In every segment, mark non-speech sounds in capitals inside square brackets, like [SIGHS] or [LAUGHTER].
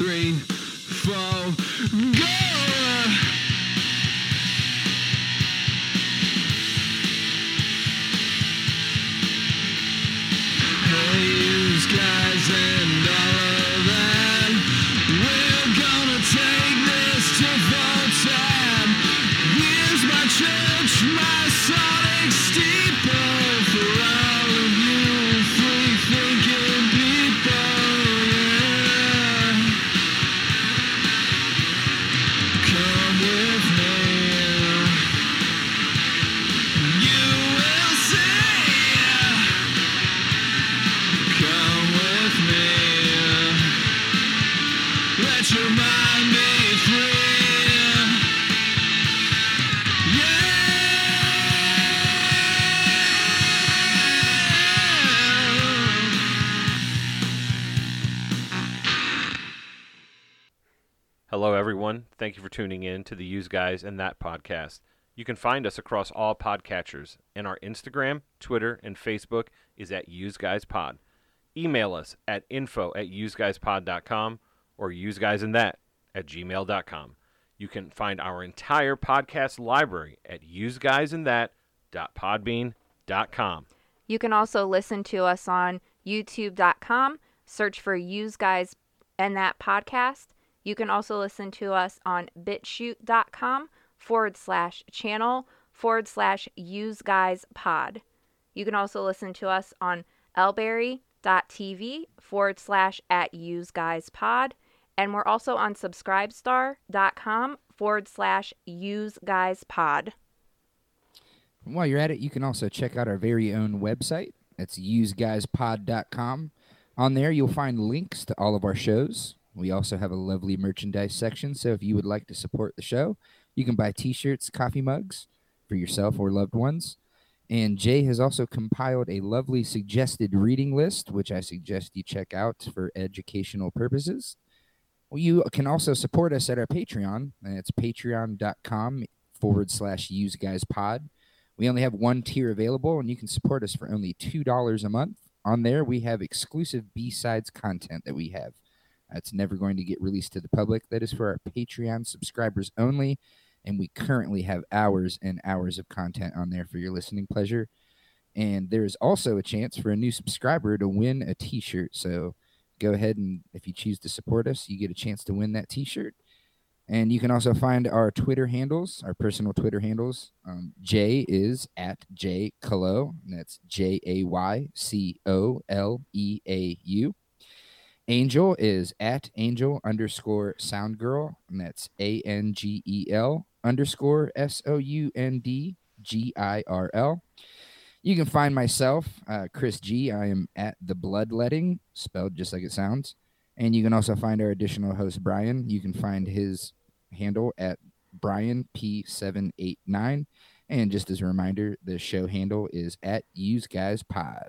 three, four, go! Thank you for tuning in to the Use Guys and That podcast. You can find us across all podcatchers, and our Instagram, Twitter, and Facebook is at Use Guys Pod. Email us at info at useguyspod.com or useguysinThat at gmail.com. You can find our entire podcast library at useguysinThat.podbean.com. You can also listen to us on youtube.com. Search for Use Guys and That podcast. You can also listen to us on bitchute.com forward slash channel forward slash use guys pod. You can also listen to us on lbry.tv forward slash at use guys pod. And we're also on subscribestar.com forward slash use guys pod. While you're at it, you can also check out our very own website. It's useguyspod.com. On there, you'll find links to all of our shows. We also have a lovely merchandise section, so if you would like to support the show, you can buy t shirts, coffee mugs for yourself or loved ones. And Jay has also compiled a lovely suggested reading list, which I suggest you check out for educational purposes. Well, you can also support us at our Patreon, and it's patreon.com forward slash use guys pod. We only have one tier available, and you can support us for only $2 a month. On there, we have exclusive B sides content that we have. That's never going to get released to the public. That is for our Patreon subscribers only. And we currently have hours and hours of content on there for your listening pleasure. And there is also a chance for a new subscriber to win a t shirt. So go ahead and if you choose to support us, you get a chance to win that t shirt. And you can also find our Twitter handles, our personal Twitter handles. Um, Jay is at J Colo, and that's J A Y C O L E A U. Angel is at Angel underscore Sound Girl, and that's A N G E L underscore S O U N D G I R L. You can find myself, uh, Chris G. I am at the Bloodletting, spelled just like it sounds. And you can also find our additional host, Brian. You can find his handle at Brian P789. And just as a reminder, the show handle is at Use Guys Pod.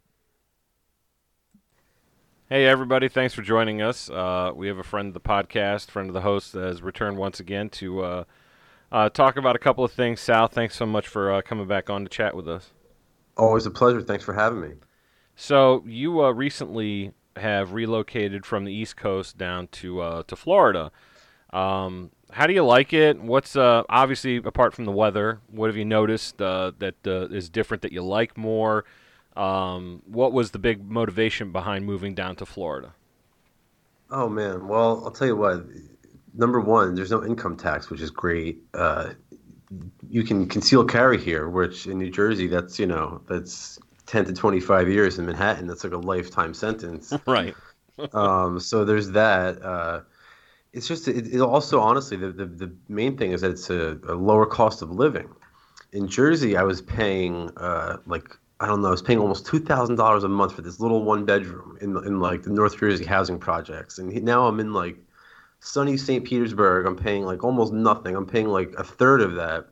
Hey, everybody. Thanks for joining us. Uh, we have a friend of the podcast, friend of the host, that has returned once again to uh, uh, talk about a couple of things. Sal, thanks so much for uh, coming back on to chat with us. Always a pleasure. Thanks for having me. So, you uh, recently have relocated from the East Coast down to uh, to Florida. Um, how do you like it? What's uh, obviously apart from the weather? What have you noticed uh, that uh, is different that you like more? Um, what was the big motivation behind moving down to Florida? Oh man, well I'll tell you what. Number one, there's no income tax, which is great. Uh, you can conceal carry here, which in New Jersey, that's you know that's 10 to 25 years. In Manhattan, that's like a lifetime sentence. [LAUGHS] Right. [LAUGHS] um, so there's that. Uh, it's just it, it also honestly the, the the main thing is that it's a, a lower cost of living. In Jersey, I was paying uh, like I don't know, I was paying almost two thousand dollars a month for this little one bedroom in in like the North Jersey housing projects, and he- now I'm in like sunny St. Petersburg. I'm paying like almost nothing. I'm paying like a third of that.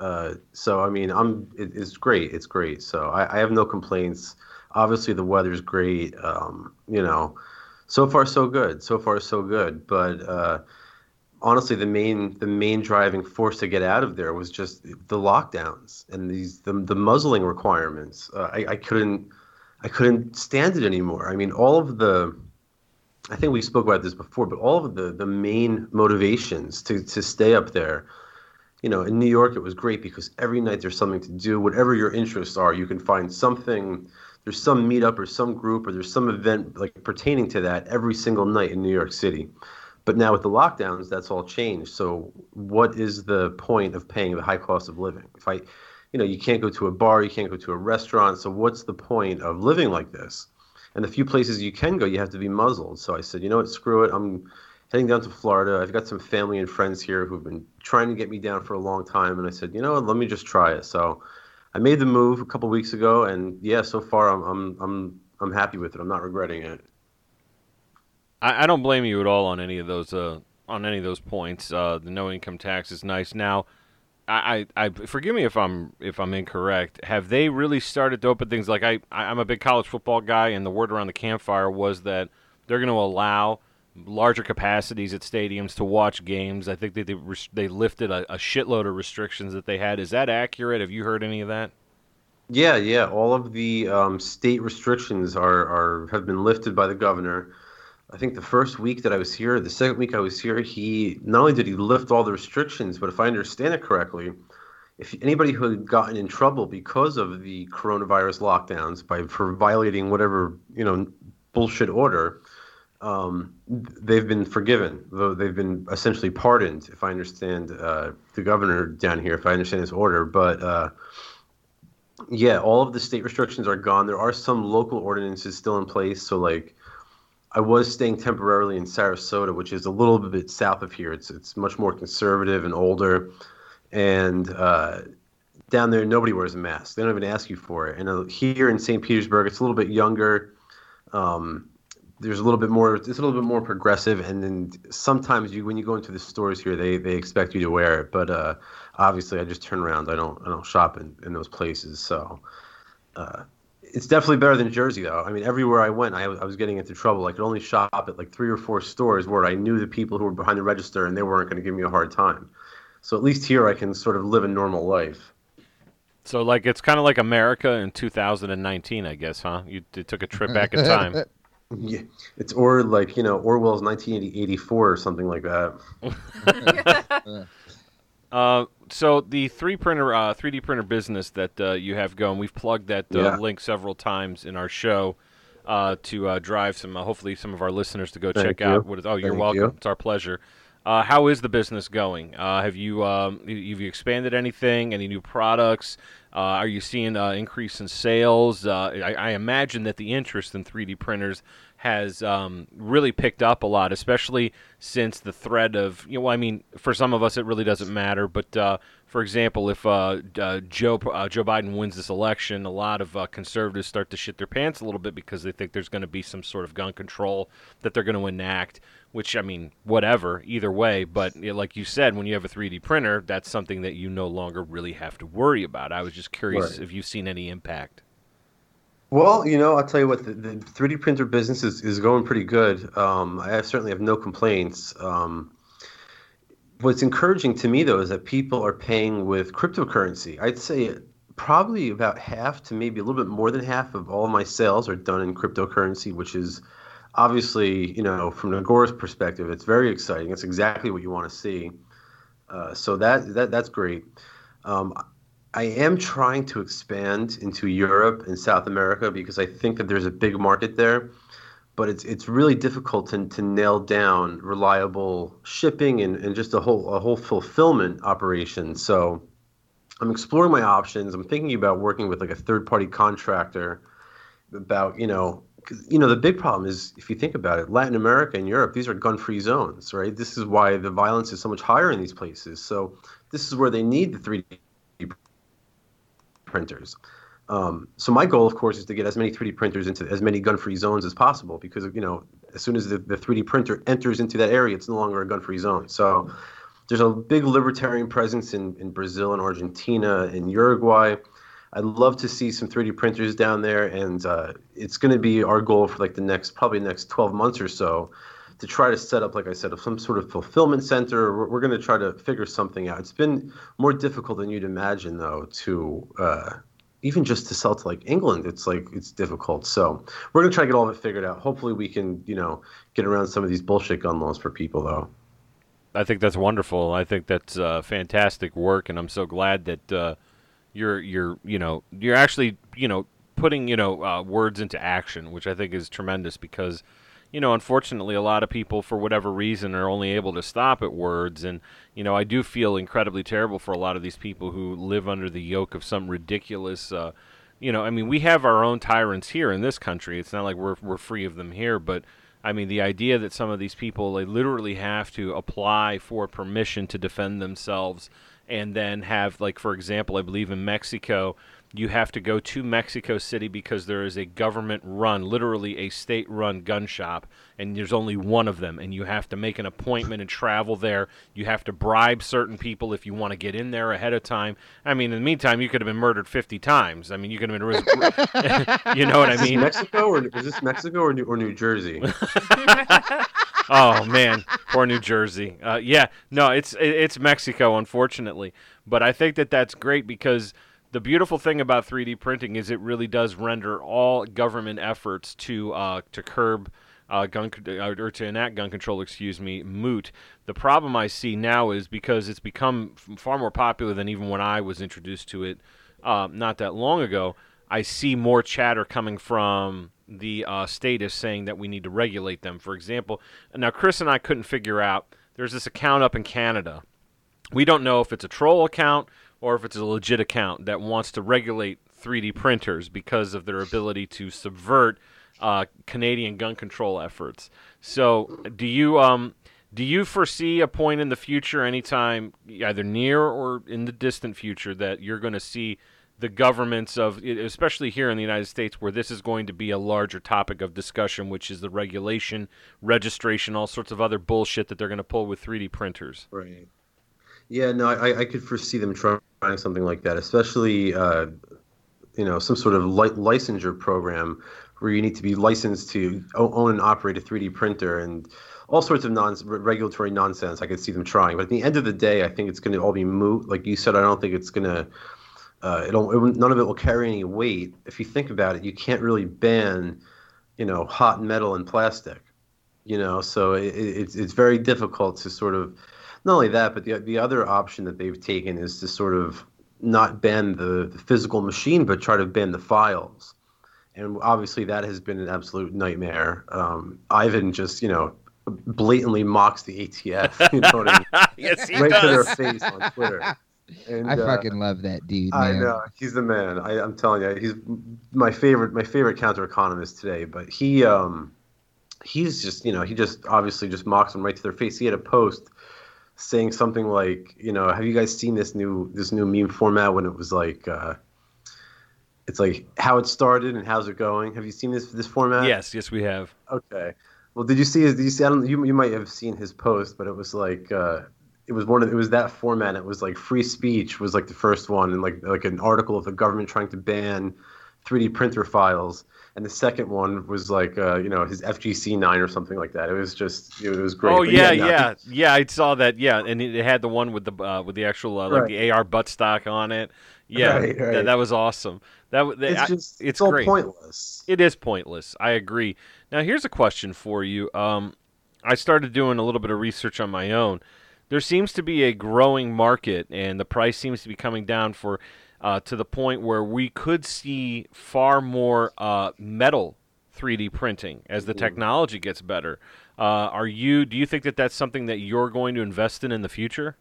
Uh, so I mean, I'm it, it's great. It's great. So I, I have no complaints. Obviously, the weather's great. Um, you know, so far so good. So far so good. But uh, honestly, the main the main driving force to get out of there was just the lockdowns and these the, the muzzling requirements. Uh, I, I couldn't I couldn't stand it anymore. I mean, all of the I think we spoke about this before, but all of the the main motivations to to stay up there. You know, in New York, it was great because every night there's something to do. Whatever your interests are, you can find something. There's some meetup or some group or there's some event like pertaining to that every single night in New York City. But now with the lockdowns, that's all changed. So what is the point of paying the high cost of living? If I, you know, you can't go to a bar, you can't go to a restaurant. So what's the point of living like this? And the few places you can go, you have to be muzzled. So I said, you know what, screw it. I'm heading down to Florida. I've got some family and friends here who've been trying to get me down for a long time. And I said, you know what, let me just try it. So I made the move a couple weeks ago, and yeah, so far I'm I'm I'm I'm happy with it. I'm not regretting it. I, I don't blame you at all on any of those uh, on any of those points. Uh, the no income tax is nice. Now, I, I, I forgive me if I'm if I'm incorrect. Have they really started to open things? Like I, I'm a big college football guy, and the word around the campfire was that they're going to allow larger capacities at stadiums to watch games. I think they they, they lifted a, a shitload of restrictions that they had. Is that accurate? Have you heard any of that? Yeah, yeah. All of the um, state restrictions are, are have been lifted by the governor. I think the first week that I was here, the second week I was here, he not only did he lift all the restrictions, but if I understand it correctly, if anybody who had gotten in trouble because of the coronavirus lockdowns by for violating whatever you know bullshit order, um, they've been forgiven. Though they've been essentially pardoned, if I understand uh, the governor down here, if I understand his order. But uh, yeah, all of the state restrictions are gone. There are some local ordinances still in place. So like, I was staying temporarily in Sarasota, which is a little bit south of here. It's it's much more conservative and older, and uh, down there nobody wears a mask. They don't even ask you for it. And uh, here in St. Petersburg, it's a little bit younger. Um, there's a little bit more. It's a little bit more progressive, and then sometimes you, when you go into the stores here, they they expect you to wear it. But uh, obviously, I just turn around. I don't I don't shop in, in those places. So uh, it's definitely better than Jersey, though. I mean, everywhere I went, I, I was getting into trouble. I could only shop at like three or four stores where I knew the people who were behind the register, and they weren't going to give me a hard time. So at least here, I can sort of live a normal life. So like it's kind of like America in 2019, I guess, huh? You, you took a trip back in time. [LAUGHS] Yeah, it's or like you know Orwell's 1984 or something like that. [LAUGHS] Uh, so the three printer, uh, 3D printer business that uh, you have going, we've plugged that uh, Yeah. link several times in our show uh, to uh, drive some, uh, hopefully, some of our listeners to go Thank check you. out. What is, oh, you're welcome. you. It's our pleasure. Uh, how is the business going? Uh, have you um, have you expanded anything? Any new products? Uh, are you seeing uh, increase in sales? Uh, I, I imagine that the interest in 3D printers has um, really picked up a lot, especially since the threat of you know. I mean, for some of us, it really doesn't matter. But uh, for example, if uh, uh, Joe uh, Joe Biden wins this election, a lot of uh, conservatives start to shit their pants a little bit because they think there's going to be some sort of gun control that they're going to enact. Which I mean, whatever, either way. But you know, like you said, when you have a 3D printer, that's something that you no longer really have to worry about. I was just curious Right. if you've seen any impact. Well, you know, I'll tell you what, the, the 3D printer business is, is going pretty good. Um, I have, certainly have no complaints. Um, what's encouraging to me, though, is that people are paying with cryptocurrency. I'd say probably about half to maybe a little bit more than half of all my sales are done in cryptocurrency, which is obviously, you know, from an agorist perspective, it's very exciting. It's exactly what you want to see. Uh, so that, that that's great. Um, I am trying to expand into Europe and South America because I think that there's a big market there, but it's it's really difficult to, to nail down reliable shipping and, and just a whole a whole fulfillment operation. So I'm exploring my options. I'm thinking about working with like a third party contractor about, you know, you know, the big problem is if you think about it, Latin America and Europe, these are gun free zones, right? This is why the violence is so much higher in these places. So this is where they need the 3D printers. Um, so my goal, of course, is to get as many 3D printers into as many gun-free zones as possible because you know as soon as the, the 3D printer enters into that area, it's no longer a gun-free zone. So there's a big libertarian presence in, in Brazil and Argentina and Uruguay. I'd love to see some 3D printers down there, and uh, it's going to be our goal for like the next probably next 12 months or so to try to set up, like I said, some sort of fulfillment center. We're, we're going to try to figure something out. It's been more difficult than you'd imagine, though, to uh, even just to sell to like England, it's like it's difficult. So we're gonna try to get all of it figured out. Hopefully, we can you know get around some of these bullshit gun laws for people though. I think that's wonderful. I think that's uh, fantastic work, and I'm so glad that uh, you're you're you know you're actually you know putting you know uh, words into action, which I think is tremendous because you know unfortunately a lot of people for whatever reason are only able to stop at words, and you know I do feel incredibly terrible for a lot of these people who live under the yoke of some ridiculous. Uh, you know, I mean, we have our own tyrants here in this country. It's not like we're we're free of them here, but I mean, the idea that some of these people they literally have to apply for permission to defend themselves, and then have like, for example, I believe in Mexico, you have to go to Mexico City because there is a government-run, literally a state-run gun shop, and there's only one of them, and you have to make an appointment and travel there. You have to bribe certain people if you want to get in there ahead of time. I mean, in the meantime, you could have been murdered 50 times. I mean, you could have been, [LAUGHS] you know what I Is this mean? Mexico or is this Mexico or New, or New Jersey? [LAUGHS] [LAUGHS] oh man, poor New Jersey. Uh, yeah, no, it's it's Mexico, unfortunately. But I think that that's great because the beautiful thing about 3D printing is it really does render all government efforts to uh, to curb. Uh, gun uh, or to enact gun control, excuse me, moot. The problem I see now is because it's become far more popular than even when I was introduced to it uh, not that long ago. I see more chatter coming from the uh, status saying that we need to regulate them. For example, now Chris and I couldn't figure out. There's this account up in Canada. We don't know if it's a troll account or if it's a legit account that wants to regulate 3D printers because of their ability to subvert uh, Canadian gun control efforts. So, do you um, do you foresee a point in the future, anytime, either near or in the distant future, that you're going to see the governments of, especially here in the United States, where this is going to be a larger topic of discussion, which is the regulation, registration, all sorts of other bullshit that they're going to pull with 3D printers? Right. Yeah, no, I, I could foresee them trying something like that, especially, uh, you know, some sort of li- licensure program where you need to be licensed to own and operate a 3D printer and all sorts of non- regulatory nonsense. I could see them trying, but at the end of the day, I think it's going to all be moot. Like you said, I don't think it's going to. Uh, it'll, it, none of it will carry any weight. If you think about it, you can't really ban, you know, hot metal and plastic. You know, so it, it, it's it's very difficult to sort of not only that, but the the other option that they've taken is to sort of not ban the, the physical machine, but try to ban the files. And obviously, that has been an absolute nightmare. Um, Ivan just, you know, blatantly mocks the ATF. [LAUGHS] You know what I mean? [LAUGHS] yes, he right to their face on Twitter. And, I uh, fucking love that dude, I know he's the man. I, I'm telling you, he's my favorite. My favorite counter economist today. But he, um, he's just, you know, he just obviously just mocks them right to their face. He had a post saying something like, you know, have you guys seen this new this new meme format when it was like, uh, it's like how it started and how's it going? Have you seen this this format? Yes, yes, we have. Okay. Well, did you see his? Did you see? I don't. You you might have seen his post, but it was like uh, it was one of it was that format. It was like free speech was like the first one, and like like an article of the government trying to ban 3D printer files, and the second one was like uh, you know his FGC nine or something like that. It was just it was great. Oh yeah, no, yeah, yeah. I saw that. Yeah, and it had the one with the uh, with the actual uh, like Right. the AR buttstock on it. Yeah, Right, That, right. that was awesome. That It's I- just it's it's, all great. pointless. It is pointless. I agree. Now, here's a question for you. Um, I started doing a little bit of research on my own. There seems to be a growing market, and the price seems to be coming down for uh, to the point where we could see far more uh, metal 3D printing as the technology gets better. Uh, are you? Do you think that that's something that you're going to invest in in the future?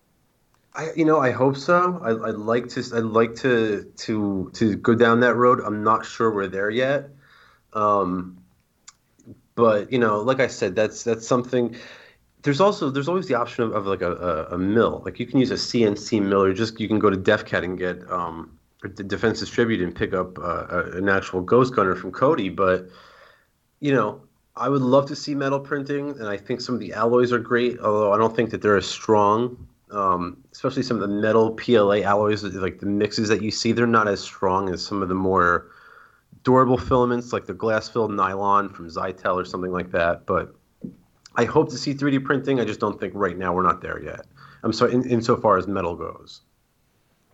I, you know, I hope so. I, I'd like to. I'd like to to to go down that road. I'm not sure we're there yet. Um, but you know, like I said, that's that's something. There's also there's always the option of, of like a, a, a mill. Like you can use a CNC mill, or just you can go to DEFCAD and get um, Defense Distributed and pick up uh, an actual Ghost Gunner from Cody. But you know, I would love to see metal printing, and I think some of the alloys are great. Although I don't think that they're as strong um, especially some of the metal PLA alloys, like the mixes that you see, they're not as strong as some of the more durable filaments, like the glass filled nylon from Zytel or something like that. But I hope to see 3D printing. I just don't think right now we're not there yet. I'm sorry, in, insofar as metal goes.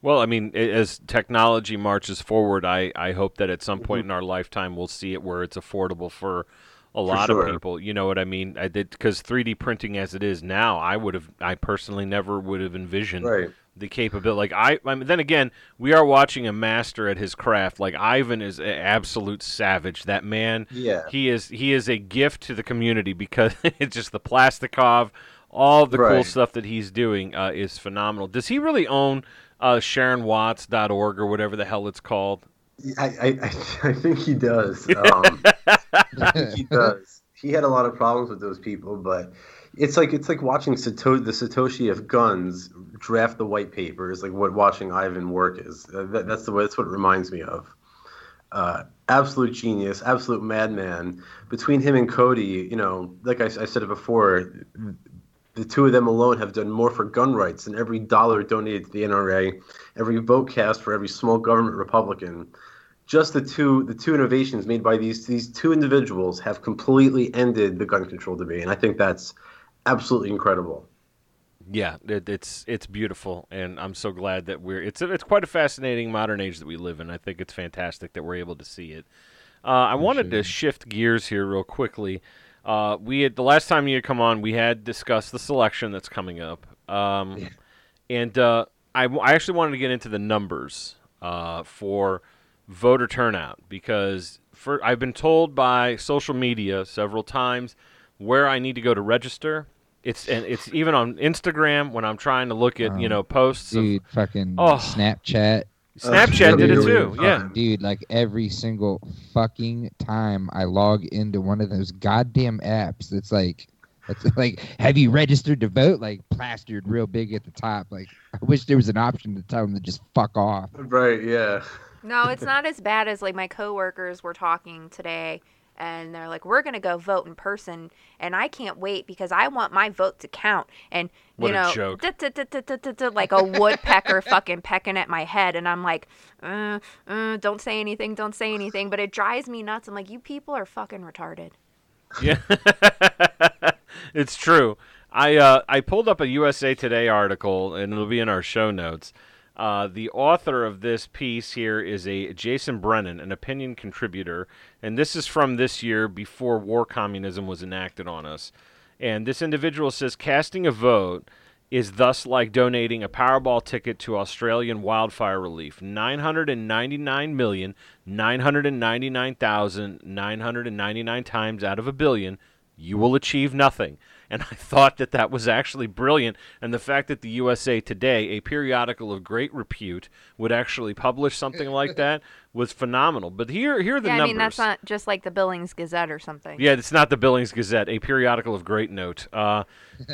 Well, I mean, as technology marches forward, I, I hope that at some point mm-hmm. in our lifetime we'll see it where it's affordable for a lot sure. of people. You know what I mean? I did because 3D printing as it is now, I would have, I personally never would have envisioned Right. the capability. Like I, I mean, then again, we are watching a master at his craft. Like Ivan is an absolute savage. That man, Yeah. he is he is a gift to the community because [LAUGHS] it's just the Plastikov, all the cool stuff that he's doing uh, is phenomenal. Does he really own uh, SharonWatts.org or whatever the hell it's called? I, I, [LAUGHS] I- think he does. [LAUGHS] Um, I think he does. He had a lot of problems with those people, but it's like it's like watching Sato- the Satoshi of guns draft the white paper is like what watching Ivan work is. Uh, that, that's the way. That's what it reminds me of. Uh, absolute genius, absolute madman. Between him and Cody, you know, like I, I said it before, the two of them alone have done more for gun rights than every dollar donated to the NRA, every vote cast for every small government Republican. Just the two the two innovations made by these these two individuals have completely ended the gun control debate, and I think that's absolutely incredible. Yeah, it, it's it's beautiful, and I'm so glad that we're. It's it's quite a fascinating modern age that we live in. I think it's fantastic that we're able to see it. Uh, I wanted to shift gears here real quickly. Uh, we had the last time you had come on, we had discussed the selection that's coming up, um, and uh, I, I actually wanted to get into the numbers uh, for voter turnout because for I've been told by social media several times where I need to go to register. It's and it's even on Instagram when I'm trying to look at you Um, know posts. Of, fucking Oh. Snapchat. Oh, Snapchat did it too. Yeah. Dude, like every single fucking time I log into one of those goddamn apps, it's like, it's [LAUGHS] like, have you registered to vote? Like plastered real big at the top. Like, I wish there was an option to tell them to just fuck off. Right? Yeah. No, it's not as bad as like my coworkers were talking today and they're like we're going to go vote in person and I can't wait because I want my vote to count and you know like a woodpecker [LAUGHS] fucking pecking at my head and I'm like uh, uh, don't say anything don't say anything but it drives me nuts I'm like you people are fucking retarded Yeah, [LAUGHS] it's true. I uh, I pulled up a USA Today article, and it'll be in our show notes. Uh, the author of this piece here is a Jason Brennan, an opinion contributor, and this is from this year before war communism was enacted on us. And this individual says casting a vote is thus like donating a Powerball ticket to Australian wildfire relief. 999,999,999 times out of a billion, you will achieve nothing. And I thought that that was actually brilliant. And the fact that the USA Today, a periodical of great repute, would actually publish something like [LAUGHS] that was phenomenal. But here, here are the yeah I mean that's not just like the Billings Gazette or something Yeah, it's not the Billings Gazette, a periodical of great note. Uh,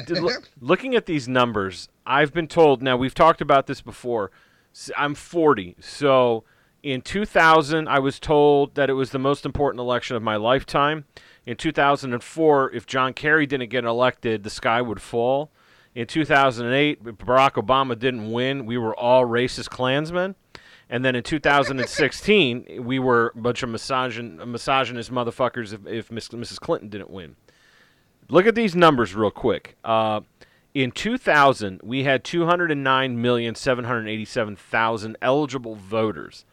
[LAUGHS] looking at these numbers, I've been told. Now we've talked about this before. I'm 40, so in 2000, I was told that it was the most important election of my lifetime. In 2004, if John Kerry didn't get elected, the sky would fall. In 2008, if Barack Obama didn't win, we were all racist Klansmen. And then in 2016, [LAUGHS] we were a bunch of misogyn- misogynist motherfuckers if, if Miss, Mrs. Clinton didn't win. Look at these numbers real quick. Uh, in 2000, we had 209,787,000 eligible voters.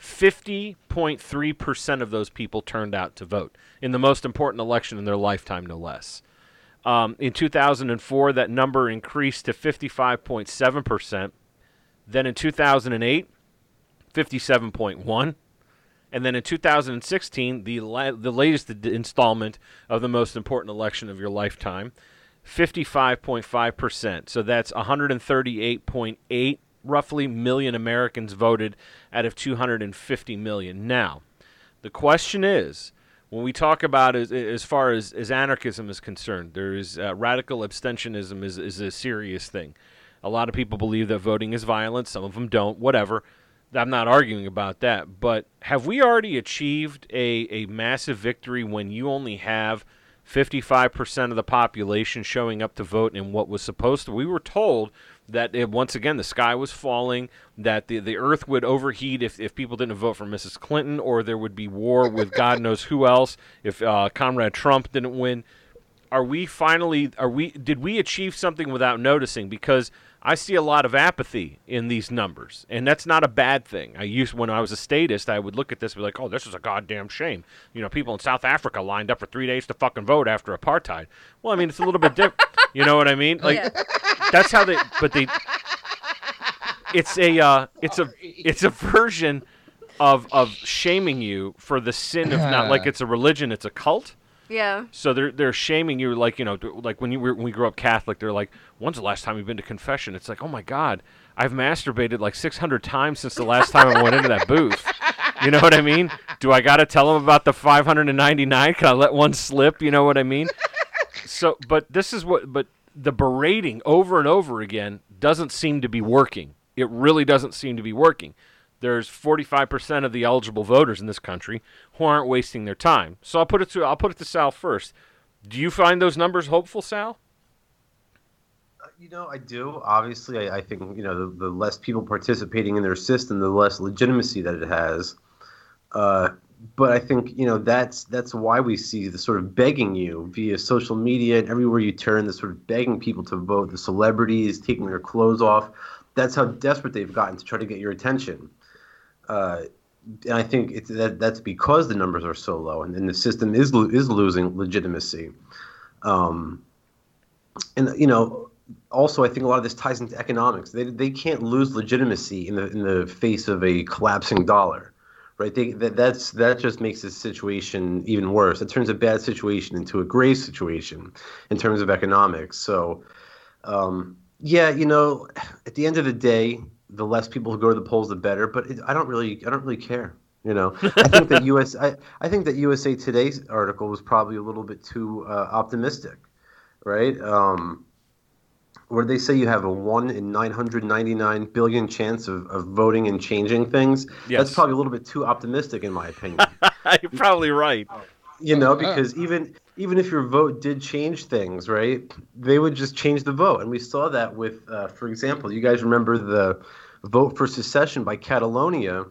50.3% of those people turned out to vote in the most important election in their lifetime, no less. Um, in 2004, that number increased to 55.7%. Then in 2008, 57.1. And then in 2016, the la- the latest ad- installment of the most important election of your lifetime, 55.5%. So that's 138.8 roughly million Americans voted out of 250 million. Now, the question is, when we talk about as, as far as, as anarchism is concerned, there is uh, radical abstentionism is, is a serious thing. A lot of people believe that voting is violent. Some of them don't. Whatever. I'm not arguing about that. But have we already achieved a, a massive victory when you only have 55% of the population showing up to vote in what was supposed to? We were told that it, once again the sky was falling, that the, the earth would overheat if, if people didn't vote for Mrs. Clinton, or there would be war with God knows who else if uh, Comrade Trump didn't win. are we finally are we did we achieve something without noticing? Because I see a lot of apathy in these numbers, and that's not a bad thing. I used when I was a statist, I would look at this and be like, "Oh, this is a goddamn shame." You know, people in South Africa lined up for three days to fucking vote after apartheid. Well, I mean, it's a little bit different. [LAUGHS] You know what I mean? Like Yeah. that's how they. But they. It's a uh, it's a it's a version of of shaming you for the sin of not like it's a religion, it's a cult. Yeah. So they're they're shaming you like you know like when you were when we grew up Catholic they're like when's the last time you've been to confession? It's like oh my god I've masturbated like 600 times since the last time I went into that booth. You know what I mean? Do I got to tell them about the 599 can I let one slip? You know what I mean? So but this is what but the berating over and over again doesn't seem to be working. It really doesn't seem to be working there's 45% of the eligible voters in this country who aren't wasting their time. So I'll put it to I'll put it to Sal first. Do you find those numbers hopeful, Sal? You know, I do. Obviously, I, I think you know the, the less people participating in their system, the less legitimacy that it has. Uh, but I think you know that's that's why we see the sort of begging you via social media and everywhere you turn, the sort of begging people to vote. The celebrities taking their clothes off. That's how desperate they've gotten to try to get your attention. Uh, and I think that that's because the numbers are so low, and, and the system is lo- is losing legitimacy. Um, and you know, also I think a lot of this ties into economics. They they can't lose legitimacy in the in the face of a collapsing dollar, right? They that that's that just makes the situation even worse. It turns a bad situation into a gray situation in terms of economics. So, um, yeah, you know, at the end of the day, the less people who go to the polls, the better. But it, I don't really I don't really care. You know, I think that [LAUGHS] US I, I think that USA Today's article was probably a little bit too uh, optimistic right? Um, where they say you have a one in 999 billion chance of, of voting and changing things. Yes. That's probably a little bit too optimistic, in my opinion. [LAUGHS] You're probably right. you know, because even even if your vote did change things, right? They would just change the vote, and we saw that with, uh, for example, you guys remember the vote for secession by Catalonia.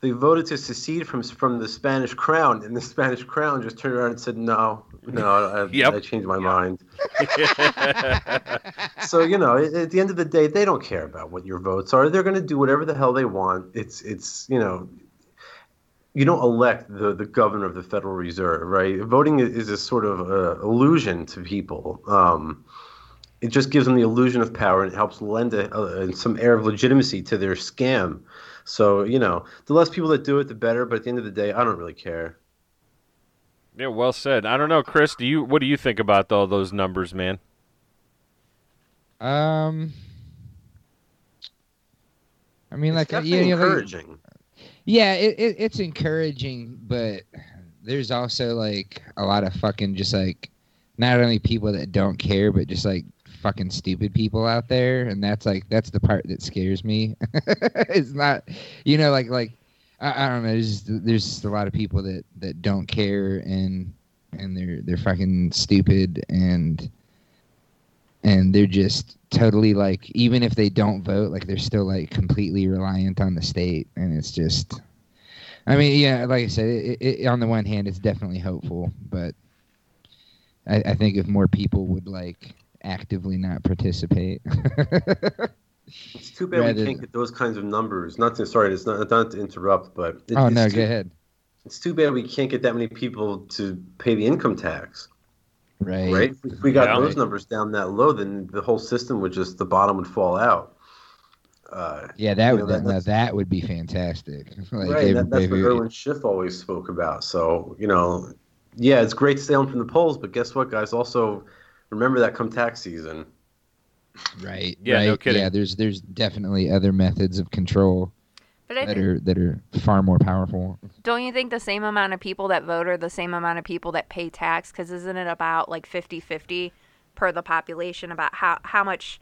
They voted to secede from from the Spanish crown, and the Spanish crown just turned around and said, "No, no, I, [LAUGHS] Yep. I changed my mind." [LAUGHS] so you know, at, at the end of the day, they don't care about what your votes are. They're going to do whatever the hell they want. It's it's you know, you don't elect the the governor of the Federal Reserve, right? Voting is a sort of uh, illusion to people. Um, it just gives them the illusion of power and it helps lend a, a, some air of legitimacy to their scam. So you know, the less people that do it, the better. But at the end of the day, I don't really care. Yeah, well said. I don't know, Chris. Do you what do you think about all those numbers, man? Um, I mean, It's like, uh, yeah, yeah, like- encouraging. yeah, it, it, it's encouraging, but there's also like a lot of fucking just like not only people that don't care, but just like fucking stupid people out there, and that's like that's the part that scares me. [LAUGHS] it's not, you know, like like I, I don't know. There's just, there's just a lot of people that that don't care and and they're they're fucking stupid and and they're just totally like even if they don't vote like they're still like completely reliant on the state and it's just i mean yeah like i said it, it, on the one hand it's definitely hopeful but I, I think if more people would like actively not participate [LAUGHS] It's too bad rather we can't get those kinds of numbers. Not to sorry, it's not not to interrupt, but it, oh it's no too, go ahead It's too bad we can't get that many people to pay the income tax. right right? If we got Yeah. those numbers down that low, then the whole system would just the bottom would fall out. Uh, yeah that would know, that- that, that would be fantastic like right, they- that, that's they what Irwin Schiff always spoke about. So you know, yeah, it's great to stay home from the polls, but guess what, guys? Also, remember that come tax season. right Yeah, right no kidding. yeah there's there's definitely other methods of control But that think, are that are far more powerful don't you think the same amount of people that vote are the same amount of people that pay tax? Because isn't it about like 50 50 per the population about how, how much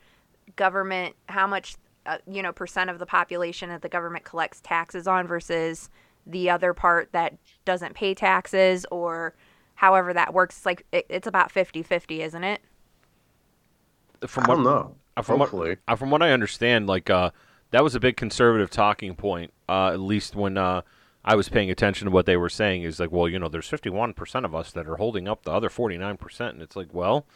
government, how much, uh, you know, percent of the population that the government collects taxes on versus the other part that doesn't pay taxes or however that works? It's like, it, it's about 50 50, isn't it? From I what don't know. Uh, from what- Hopefully, Uh, from what I understand, like uh, that was a big conservative talking point. Uh, at least when uh, I was paying attention to what they were saying is like, well, you know, there's 51% of us that are holding up the other 49%, and it's like, well,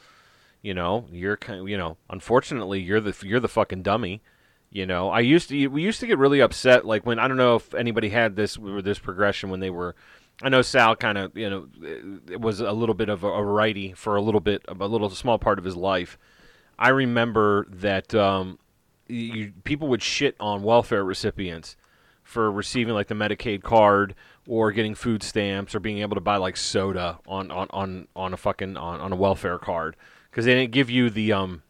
you know, you're kind, you know, unfortunately, you're the you're the fucking dummy. You know, I used to we used to get really upset like when I don't know if anybody had this this progression when they were. I know Sal kind of you know it was a little bit of a, a righty for a little bit a little small part of his life. I remember that um, you, people would shit on welfare recipients for receiving like the Medicaid card or getting food stamps or being able to buy like soda on on on, on a fucking on, on a welfare card because they didn't give you the um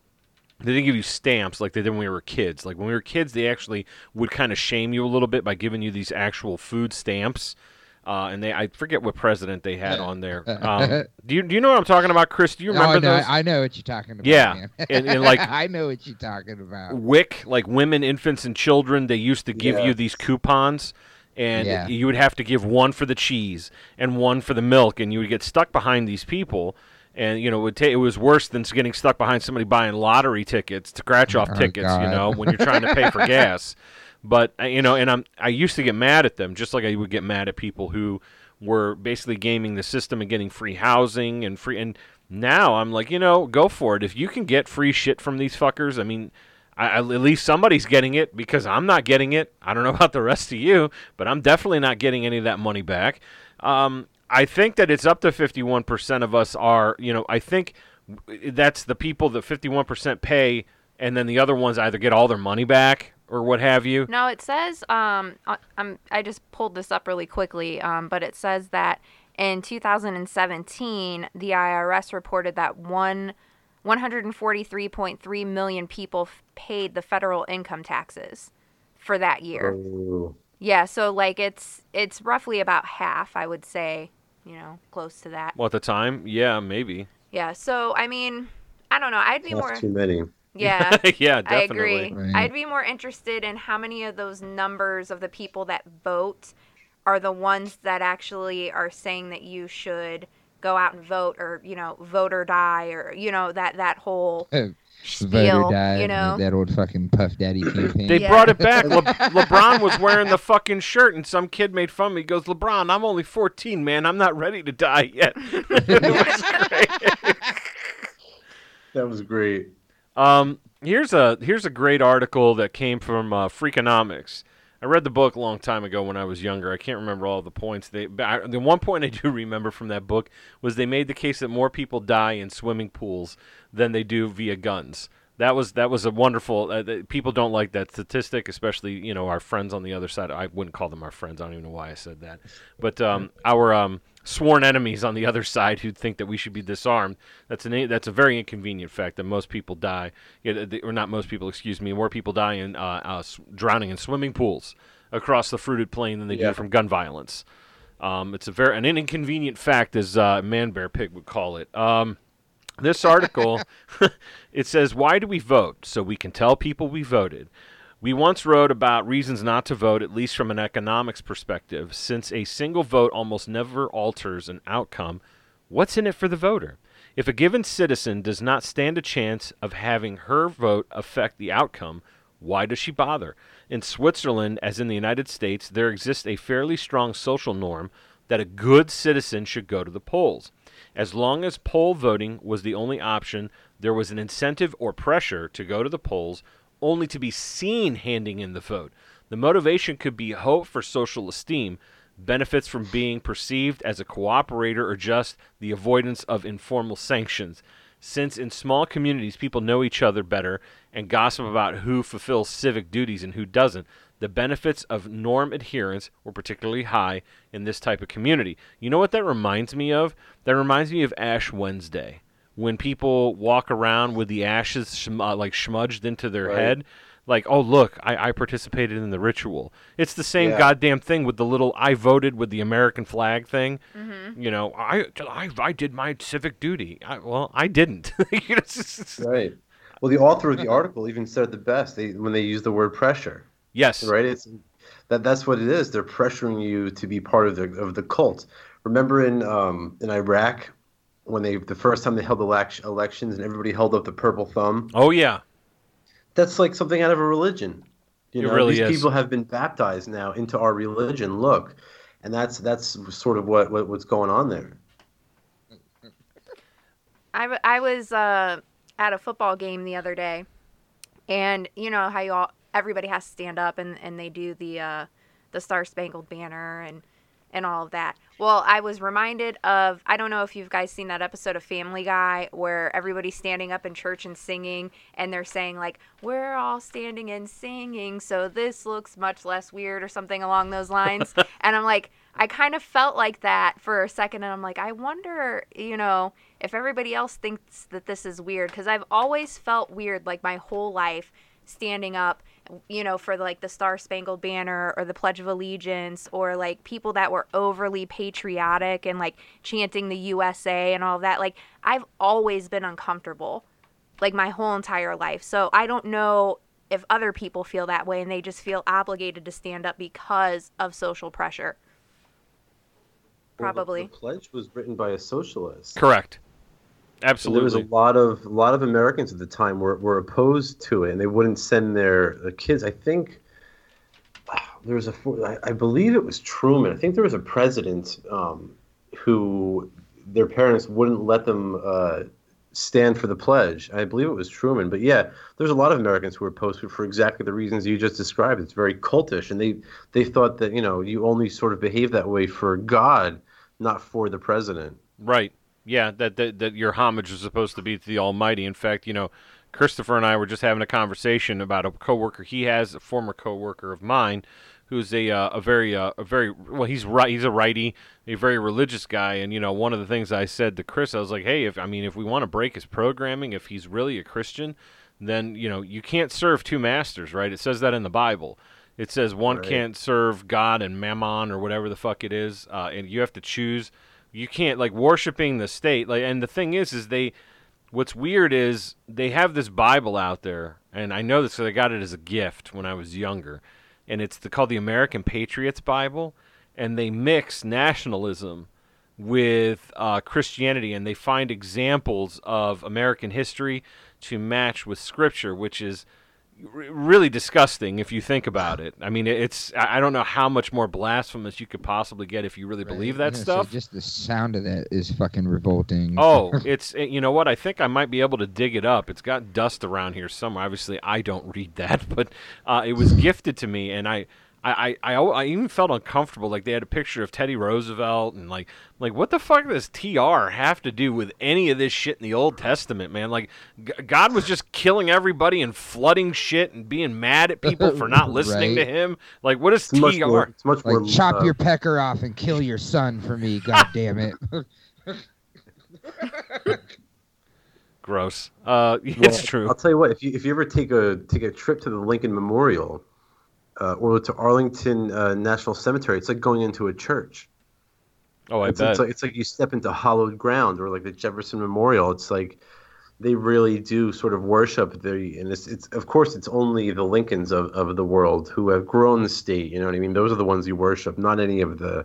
they didn't give you stamps like they did when we were kids. Like when we were kids, they actually would kind of shame you a little bit by giving you these actual food stamps. Uh, and they, I forget what president they had on there. [LAUGHS] Um, do you do you know what I'm talking about, Chris? Do you Oh, remember I know, those? I know what you're talking about. Yeah, and- and, like- [LAUGHS] I know what you're talking about. WIC, like women, infants, and children, they used to give you these coupons, and Yeah. you would have to give one for the cheese and one for the milk, and you would get stuck behind these people. And you know, it, would ta- it was worse than getting stuck behind somebody buying lottery tickets, to scratch off Oh, tickets. You know, when you're trying to pay for [LAUGHS] gas. But uh, you know, and I'm I used to get mad at them, just like I would get mad at people who were basically gaming the system and getting free housing and free. And now I'm like, you know, go for it. If you can get free shit from these fuckers, I mean, I, at least somebody's getting it because I'm not getting it. I don't know [LAUGHS] about the rest of you, but I'm definitely not getting any of that money back. Um, I think that it's up to 51% of us are, you know, I think that's the people that 51% pay, and then the other ones either get all their money back or what have you. No, it says um I- I'm I just pulled this up really quickly um but it says that in 2017 the IRS reported that one 143.3 million people f- paid the federal income taxes for that year. Oh. Yeah, so like it's it's roughly about half, I would say, you know, close to that. Well, at the time, yeah, maybe. Yeah, so I mean, I don't know. I'd be more too many. Yeah. [LAUGHS] yeah, I agree. Right. I'd be more interested in how many of those numbers of the people that vote are the ones that actually are saying that you should go out and vote or, you know, vote or die or, you know, that that whole [LAUGHS] Voter spiel, died. you know. that old fucking Puff Daddy [CLEARS THROAT] campaign. They Yeah. brought it back. Le- [LAUGHS] LeBron was wearing the fucking shirt, and some kid made fun of me. He goes, "LeBron, I'm only 14, man. I'm not ready to die yet." it was great. That was great. Um, here's a here's a great article that came from uh, Freakonomics. I read the book a long time ago when I was younger. I can't remember all the points. They I, the one point I do [LAUGHS] remember from that book was they made the case that more people die in swimming pools than they do via guns. That was that was a wonderful. Uh, th- people don't like that statistic, especially you know our friends on the other side. I wouldn't call them our friends. I don't even know why I said that. But um, our um, sworn enemies on the other side who think that we should be disarmed. That's an that's a very inconvenient fact that most people die, or not most people, excuse me, more people die in uh, uh, drowning in swimming pools across the fruited plain than they Yeah. do from gun violence. Um, it's a very an inconvenient fact, as uh, Man Bear Pig would call it. Um, this article [LAUGHS] it says why do we vote so we can tell people we voted we once wrote about reasons not to vote at least from an economics perspective. Since a single vote almost never alters an outcome what's in it for the voter? If a given citizen does not stand a chance of having her vote affect the outcome why does she bother? In switzerland as in the united states there exists a fairly strong social norm that a good citizen should go to the polls. As long as poll voting was the only option, there was an incentive or pressure to go to the polls only to be seen handing in the vote. The motivation could be hope for social esteem, benefits from being perceived as a cooperator, or just the avoidance of informal sanctions. Since in small communities people know each other better and gossip about who fulfills civic duties and who doesn't, the benefits of norm adherence were particularly high in this type of community. You know what that reminds me of? That reminds me of Ash Wednesday, when people walk around with the ashes shm- uh, like smudged into their Right. head. Like, oh look, I, I participated in the ritual. It's the same Yeah. goddamn thing with the little "I voted" with the American flag thing. Mm-hmm. You know, I, I I did my civic duty. I, well, I didn't. [LAUGHS] You know, it's just- Right. Well, the author of the article even said it the best they, when they use the word pressure. yes, Right. It's that that's what it is. They're pressuring you to be part of the of the cult. Remember in um, in Iraq when they the first time they held elect- elections and everybody held up the purple thumb. Oh yeah, That's like something out of a religion. You It know, really these is. people have been baptized now into our religion. Look, and that's that's sort of what, what what's going on there. I, I was uh, at a football game the other day, and you know how you all everybody has to stand up and, and they do the uh, the Star Spangled Banner and and all of that. Well, I was reminded of I don't know if you guys seen that episode of Family Guy where everybody's standing up in church and singing and they're saying like we're all standing and singing so this looks much less weird or something along those lines. [LAUGHS] and I'm like I kind of felt like that for a second and I'm like I wonder, you know, if everybody else thinks that this is weird cuz I've always felt weird like my whole life standing up you know, for like the Star Spangled Banner or the Pledge of Allegiance or like people that were overly patriotic and like chanting the USA and all that. Like, I've always been uncomfortable, like my whole entire life. So I don't know if other people feel that way and they just feel obligated to stand up because of social pressure. Well, the- Probably. the pledge was written by a socialist. Correct. And there was a lot of a lot of Americans at the time were, were opposed to it, and they wouldn't send their, their kids. I think [SIGHS] there was a, I, I believe it was Truman. I think there was a president um, who their parents wouldn't let them uh, stand for the pledge. I believe it was Truman. But yeah, there's a lot of Americans who were opposed to it for exactly the reasons you just described. It's very cultish, and they they thought that you know you only sort of behave that way for God, not for the president. Right. Yeah, that, that that your homage is supposed to be to the Almighty. In fact, you know, Christopher and I were just having a conversation about a coworker he has, a former coworker of mine, who's a uh, a very uh, a very well, he's right, he's a righty, a very religious guy, and you know, one of the things I said to Chris, I was like, hey, if I mean, if we want to break his programming, if he's really a Christian, then you know, you can't serve two masters, right? It says that in the Bible. It says one Right. can't serve God and Mammon or whatever the fuck it is, uh, and you have to choose you can't like worshiping the state. Like and the thing is is they what's weird is they have this bible out there and i know this because i got it as a gift when i was younger and it's the, called the american patriots bible and they mix nationalism with uh, christianity and they find examples of american history to match with scripture which is really disgusting if you think about it i mean it's i don't know how much more blasphemous you could possibly get if you really believe that stuff just the sound of that is fucking revolting. Oh, [LAUGHS] it's eh, you know what? I think I might be able to dig it up. It's got dust around here somewhere. Obviously, I don't read that, [LAUGHS] but uh, it was gifted to me, and I. I, I, I, even felt uncomfortable. Like they had a picture of Teddy Roosevelt, and like, like what the fuck does TR have to do with any of this shit in the Old Testament, man? Like, G- God was just killing everybody and flooding shit and being mad at people for not [LAUGHS] listening to him. Like, what is It's much TR? more. It's much like more. chop uh, your pecker off and kill your son for me. [LAUGHS] God damn it. Gross. Uh, [LAUGHS] Well, it's true. I'll tell you what. If you if you ever take a take a trip to the Lincoln Memorial, uh, or to Arlington uh, National Cemetery, it's like going into a church. Oh, I it's, bet. it's like it's like you step into hallowed ground, or like the Jefferson Memorial. It's like they really do sort of worship the, and it's, it's of course it's only the Lincolns of, of the world who have grown the state. You know what I mean? Those are the ones you worship, not any of the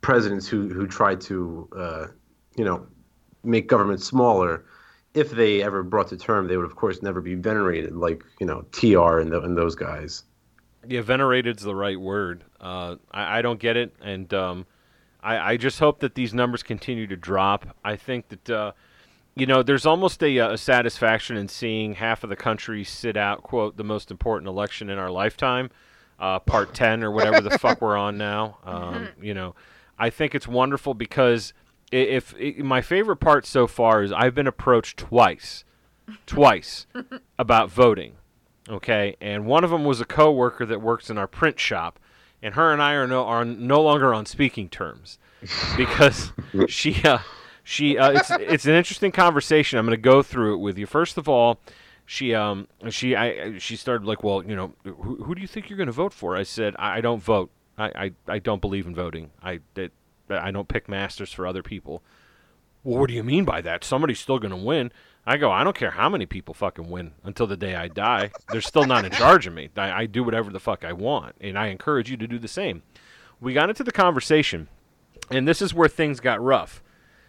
presidents who who tried to, uh, you know, make government smaller. If they ever brought to term, they would of course never be venerated like you know Tr and, the, and those guys. Yeah, venerated's the right word. Uh, I, I don't get it, and um, I, I just hope that these numbers continue to drop. I think that uh, you know there's almost a, uh, a satisfaction in seeing half of the country sit out quote the most important election in our lifetime, uh, part [LAUGHS] ten or whatever the fuck we're on now. [LAUGHS] Um, you know, I think it's wonderful because if, i my favorite part so far is I've been approached twice, twice [LAUGHS] about voting okay? And one of them was a coworker that works in our print shop and her and i are no are no longer on speaking terms [LAUGHS] because she uh she uh it's it's an interesting conversation. I'm going to go through it with you. First of all she um she i she started like well you know who, who do you think you're going to vote for? I said i, I don't vote. I, I i don't believe in voting. I that i don't pick masters for other people. Well, what do you mean by that? Somebody's still going to win. I go, I don't care how many people fucking win until the day I die. They're still not in charge of me. I, I do whatever the fuck I want, and I encourage you to do the same. We got into the conversation, and this is where things got rough.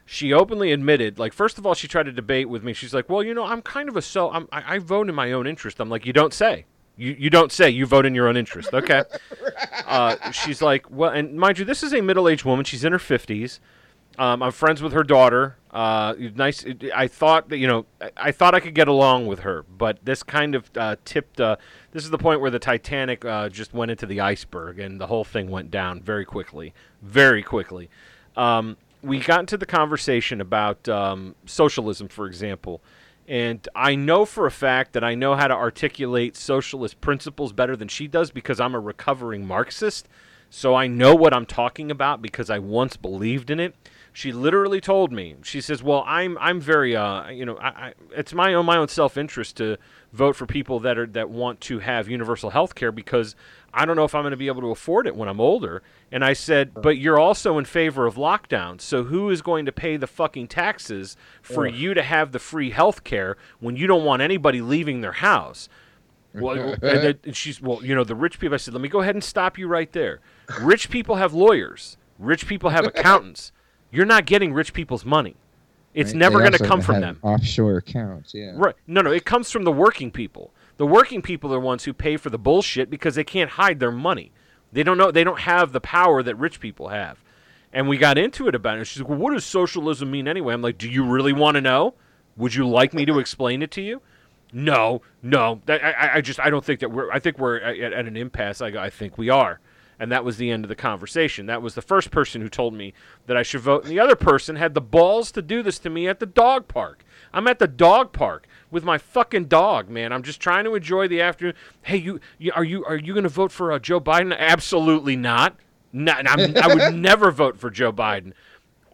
She openly admitted, like, first of all, she tried to debate with me. She's like, "Well, you know, I'm kind of a so I'm, I, I vote in my own interest." I'm like, "You don't say." You you don't say. You vote in your own interest. Okay. [LAUGHS] uh, she's like, well, and mind you, this is a middle-aged woman. She's in her fifties. Um, I'm friends with her daughter. Uh, nice. I thought that you know, I- thought I could get along with her, but this kind of uh, tipped. Uh, this is the point where the Titanic uh, just went into the iceberg, and the whole thing went down very quickly, very quickly. Um, we got into the conversation about um, socialism, for example, and I know for a fact that I know how to articulate socialist principles better than she does because I'm a recovering Marxist. So I know what I'm talking about because I once believed in it. She literally told me. She says, "Well, I'm I'm very uh you know I, I it's my own my own self interest to vote for people that are that want to have universal health care because I don't know if I'm going to be able to afford it when I'm older." And I said, "But you're also in favor of lockdowns. So who is going to pay the fucking taxes for you to have the free health care when you don't want anybody leaving their house?" Well, [LAUGHS] and, and she's well, you know, the rich people. I said, let me go ahead and stop you right there. Rich people have lawyers. Rich people have accountants. You're not getting rich people's money. It's Right? never going to come from them. Offshore accounts, yeah. Right? No, no, it comes from the working people. The working people are the ones who pay for the bullshit because they can't hide their money. They don't know. They don't have the power that rich people have. And we got into it about it. She's like, "Well, what does socialism mean anyway?" I'm like, "Do you really want to know? Would you like me to explain it to you?" No, no. I, I- I just I don't think that we're. I think we're at, at an impasse. I, I think we are, and that was the end of the conversation. That was the first person who told me that I should vote, and the other person had the balls to do this to me at the dog park. I'm at the dog park with my fucking dog, man. I'm just trying to enjoy the afternoon. Hey, you, you are you are you going to vote for uh, Joe Biden? Absolutely not. No, I'm, I would [LAUGHS] never vote for Joe Biden.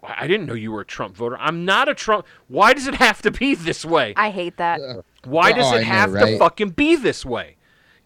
I I didn't know you were a Trump voter. I'm not a Trump. Why does it have to be this way? I hate that. Why Oh, does I it know, have to fucking be this way?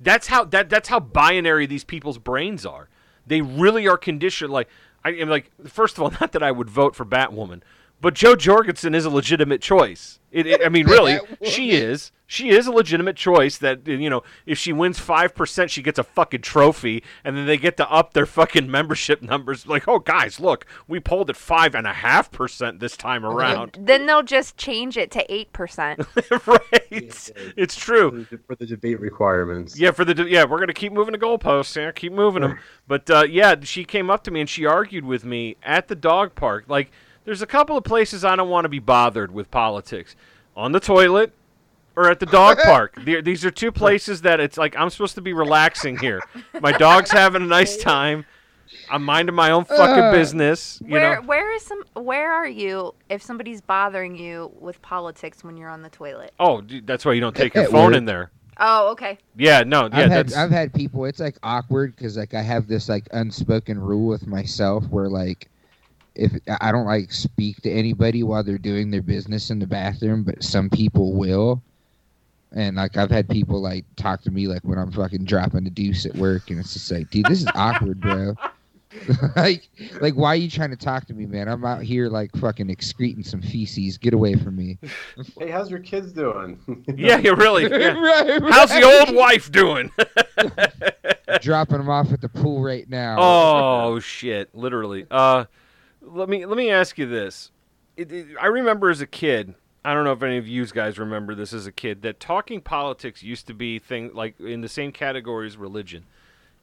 That's how that that's how binary these people's brains are. They really are conditioned. Like I am like first of all, [LAUGHS] not that I would vote for Batwoman, but Jo Jorgensen is a legitimate choice. It, it- I mean, [LAUGHS] really, she is. She is a legitimate choice. That you know, if she wins five percent, she gets a fucking trophy, and then they get to up their fucking [LAUGHS] membership numbers. Like, oh guys, look, we polled at five and a half percent this time around. [LAUGHS] Then they'll just change it to eight percent. right? It's true. For the- for the debate requirements. Yeah, for the yeah, we're gonna keep moving the goalposts. Yeah, keep moving them. But uh, yeah, she came up to me and she argued with me at the dog park. Like, there's a couple of places I don't want to be bothered with politics. On the toilet or at the dog [LAUGHS] park. These are two places that it's like I'm supposed to be relaxing here. My dog's having a nice time. I'm minding my own fucking Uh, business. You Where know. where is some where are you if somebody's bothering you with politics when you're on the toilet? Oh, dude, that's why you don't take your phone work. in there. Oh, okay. Yeah, no, yeah, I've had that's I've had people. It's like awkward because like I have this like unspoken rule with myself where like if I don't like speak to anybody while they're doing their business in the bathroom, but some people will. And like I've had people like talk to me like when I'm fucking dropping the deuce at work, and it's just like, dude, this is awkward, bro. [LAUGHS] like, like why are you trying to talk to me, man? I'm out here like fucking excreting some feces. Get away from me. [LAUGHS] Hey, how's your kids doing? [LAUGHS] yeah, you really. Yeah. Right, How's the old wife doing? Dropping them off at the pool right now. oh shit! Literally. Uh, let me let me ask you this. It, it- I remember as a kid. I don't know if any of you guys remember this as a kid. That talking politics used to be thing like in the same category as religion.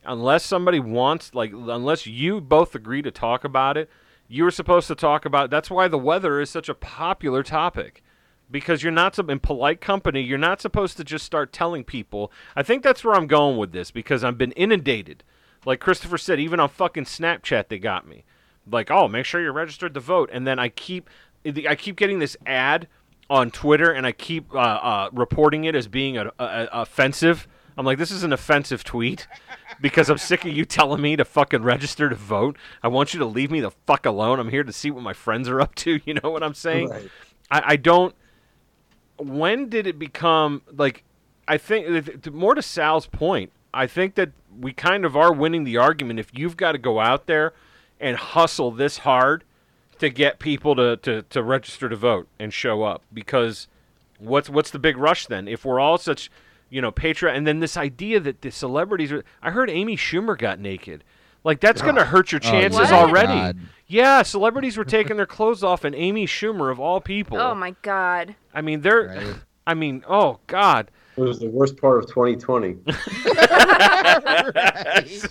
Unless somebody wants, like, unless you both agree to talk about it, you were supposed to talk about. That's why the weather is such a popular topic because you're not in polite company. You're not supposed to just start telling people. I think that's where I'm going with this because I've been inundated. Like Christopher said, even on fucking Snapchat, they got me. Like, oh, make sure you're registered to vote, and then I keep, I keep getting this ad on Twitter, and I keep uh, uh, reporting it as being a, a, a- offensive. I'm like, this is an offensive tweet [LAUGHS] because I'm sick of you telling me to fucking register to vote. I want you to leave me the fuck alone. I'm here to see what my friends are up to. [LAUGHS] You know what I'm saying? Right. I, I don't. When did it become like? I think th- th- more to Sal's point. I think that we kind of are winning the argument. If you've got to go out there and hustle this hard to get people to, to, to register to vote and show up, because what's what's the big rush then? If we're all such, you know, patriot, and then this idea that the celebrities are. I heard Amy Schumer got naked. Like that's going to hurt your Oh, chances What? already. God. Yeah, celebrities were taking their clothes off, and Amy Schumer of all people. Oh my god. I mean, they're. Right. I mean, oh God. It was the worst part of 2020. [LAUGHS]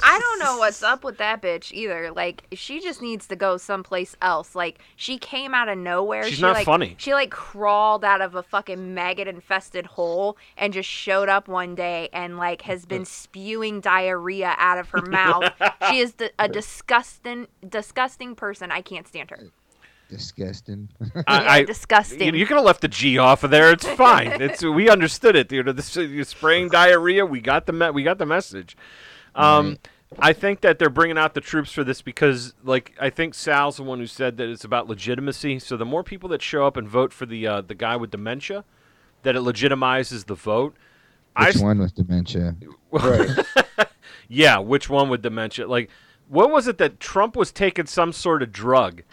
I don't know what's up with that bitch either. Like she just needs to go someplace else. Like she came out of nowhere. She's she, not like, funny. She like crawled out of a fucking maggot infested hole and just showed up one day and like has been [LAUGHS] spewing diarrhea out of her mouth. she is the, a [LAUGHS] disgusting disgusting person. I can't stand her. Disgusting. I, Yeah, I- disgusting. You, you could have left the G off of there. It's [LAUGHS] fine. It's we understood it. You know, this you're spraying [LAUGHS] diarrhea. We got the me- we got the message. Um, Right. I think that they're bringing out the troops for this because, like, I think Sal's the one who said that it's about legitimacy. So the more people that show up and vote for the uh, the guy with dementia, that it legitimizes the vote. I Which s- one with dementia? Right. [LAUGHS] Yeah, which one with dementia? Like, what was it that Trump was taking some sort of drug,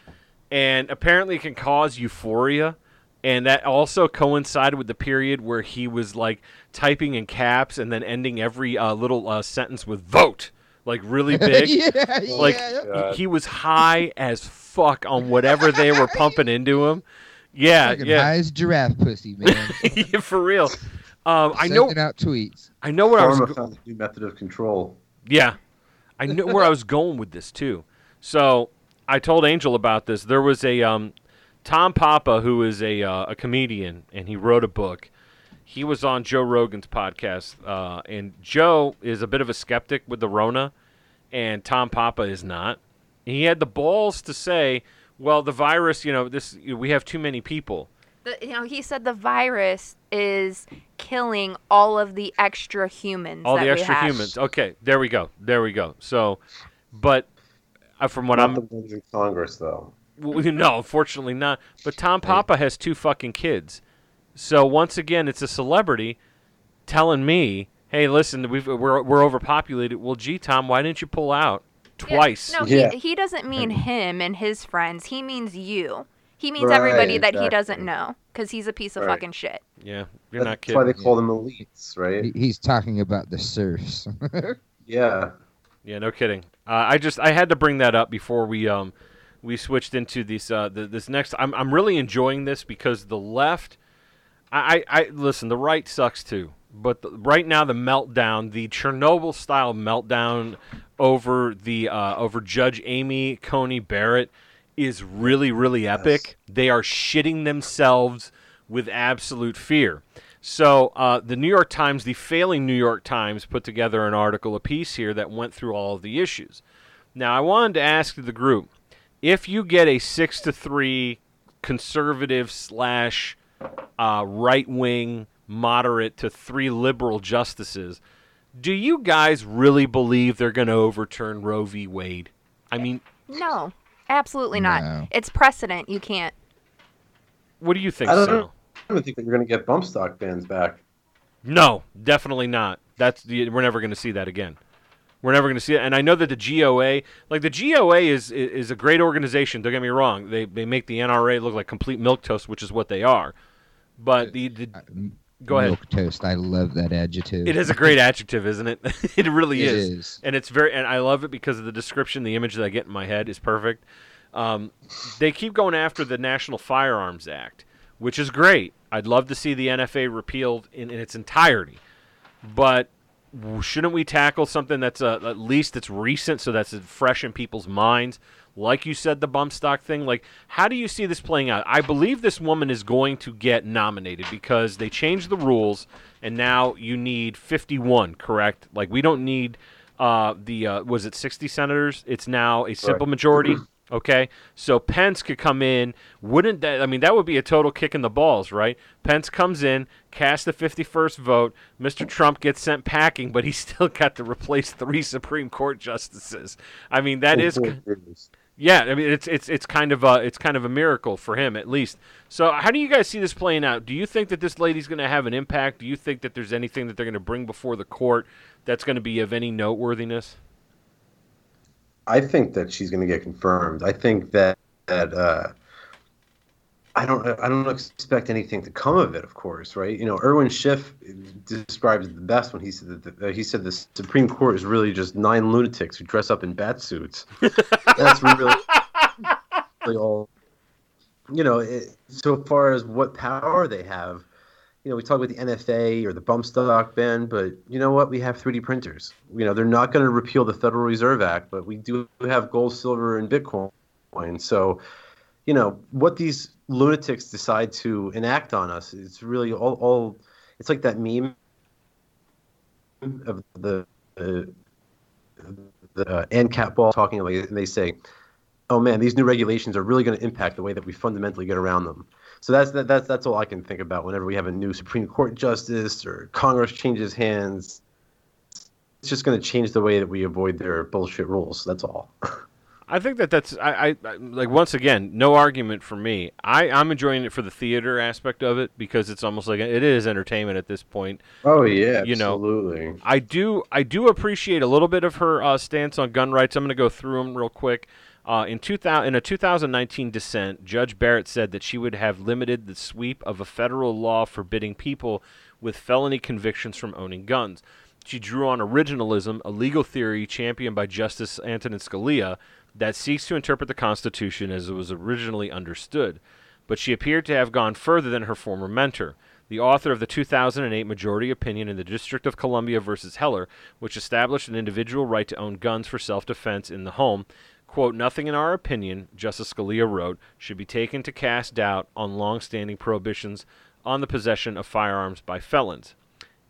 and apparently it can cause euphoria, and that also coincided with the period where he was like typing in caps and then ending every uh, little uh, sentence with "vote," like really [LAUGHS] big. yeah, Like yeah. He, he was high as fuck on whatever they were pumping into him. Yeah, Fucking yeah, high as giraffe pussy, man. [LAUGHS] yeah, for real. Um, I know, Sending out tweets. I know where I was. Pharma go- found a new method of control. Yeah, I knew where I was going with this too. So I told Angel about this. There was a um, Tom Papa who is a uh, a comedian, and he wrote a book. He was on Joe Rogan's podcast, uh, and Joe is a bit of a skeptic with the Rona, and Tom Papa is not. He had the balls to say, "Well, the virus, you know, this we have too many people." The, you know, he said the virus is killing all of the extra humans. All the extra humans. Okay, there we go. There we go. So, but Uh, from what Not I'm the ones in Congress, though. Well, no, unfortunately not. But Tom Papa has two fucking kids. So once again, it's a celebrity telling me, "Hey, listen, we've, we're we're overpopulated." Well, gee, Tom, why didn't you pull out Yeah, twice? No, Yeah. he, he doesn't mean him and his friends. He means you. He means Right, everybody that he doesn't know because he's a piece of Right. fucking shit. Yeah, you're not kidding. That's why they call them elites, right? He, he's talking about the serfs. [LAUGHS] Yeah. Yeah, no kidding. Uh, I just I had to bring that up before we um we switched into this uh the, this next. I'm I'm really enjoying this because the left. I, I, I listen. The right sucks too, but the, right now the meltdown, the Chernobyl style meltdown over the uh, over Judge Amy Coney Barrett is really really epic. They are shitting themselves with absolute fear. So uh, the New York Times, the failing New York Times, put together an article, a piece here that went through all of the issues. Now I wanted to ask the group if you get a six to three conservative slash uh, right wing moderate to three liberal justices, do you guys really believe they're going to overturn Roe v. Wade? I mean, No, absolutely not. No. It's precedent. You can't. what do you think, I don't Sal? Know. I don't think that you're going to get bump stock bans back. No, definitely not. That's the, we're never going to see that again. We're never going to see it. And I know that the GOA, like the GOA, is is a great organization. Don't get me wrong. They they make the NRA look like complete milk toast, which is what they are. But the, the go ahead. Milk toast. I love that adjective. It is a great adjective, isn't it? [LAUGHS] it really It is. is. and it's very and I love it because of the description. The image that I get in my head is perfect. Um, they keep going after the National Firearms Act, which is great. I'd love to see the NFA repealed in, in its entirety, but shouldn't we tackle something that's uh, at least it's recent, so that's fresh in people's minds? Like you said, the bump stock thing. Like, how do you see this playing out? I believe this woman is going to get nominated because they changed the rules, and now you need 51. Correct? Like, we don't need uh, the uh, was it 60 senators? It's now a simple majority. [CLEARS THROAT] Okay, so Pence could come in. Wouldn't that? I mean, that would be a total kick in the balls, right? Pence comes in, casts the 51st vote. Mr. Trump gets sent packing, but he's [LAUGHS] still got to replace three Supreme Court justices. I mean, that oh, is, yeah. I mean, it's it's it's kind of a it's kind of a miracle for him at least. So, how do you guys see this playing out? Do you think that this lady's going to have an impact? Do you think that there's anything that they're going to bring before the court that's going to be of any noteworthiness? I think that she's going to get confirmed. I think that that uh, I don't I don't expect anything to come of it. Of course, right? You know, Irwin Schiff described it the best when he said that the, he said the Supreme Court is really just nine lunatics who dress up in bat suits. [LAUGHS] That's really, really all. You know, it, so far as what power they have, you know, we talk about the NFA or the bump stock ban, but you know what? We have 3D printers. You know, they're not going to repeal the Federal Reserve Act, but we do have gold, silver, and Bitcoin. So, you know, what these lunatics decide to enact on us, it's really all, all it's like that meme of the, the, the ANCAP ball talking like, and they say, oh man, these new regulations are really going to impact the way that we fundamentally get around them. So that's that, that's that's all I can think about whenever we have a new Supreme Court justice or Congress changes hands. It's just going to change the way that we avoid their bullshit rules. That's all. I think that that's I, I, like once again no argument for me. I I'm enjoying it for the theater aspect of it because it's almost like it is entertainment at this point. Oh yeah, You know, absolutely. I do I do appreciate a little bit of her uh, stance on gun rights. I'm going to go through them real quick. Uh, in 2000, in a 2019 dissent, Judge Barrett said that she would have limited the sweep of a federal law forbidding people with felony convictions from owning guns. She drew on originalism, a legal theory championed by Justice Antonin Scalia that seeks to interpret the Constitution as it was originally understood. But she appeared to have gone further than her former mentor the author of the 2008 majority opinion in the District of Columbia versus Heller, which established an individual right to own guns for self defense in the home. Quote, nothing in our opinion, Justice Scalia wrote, should be taken to cast doubt on long standing prohibitions on the possession of firearms by felons.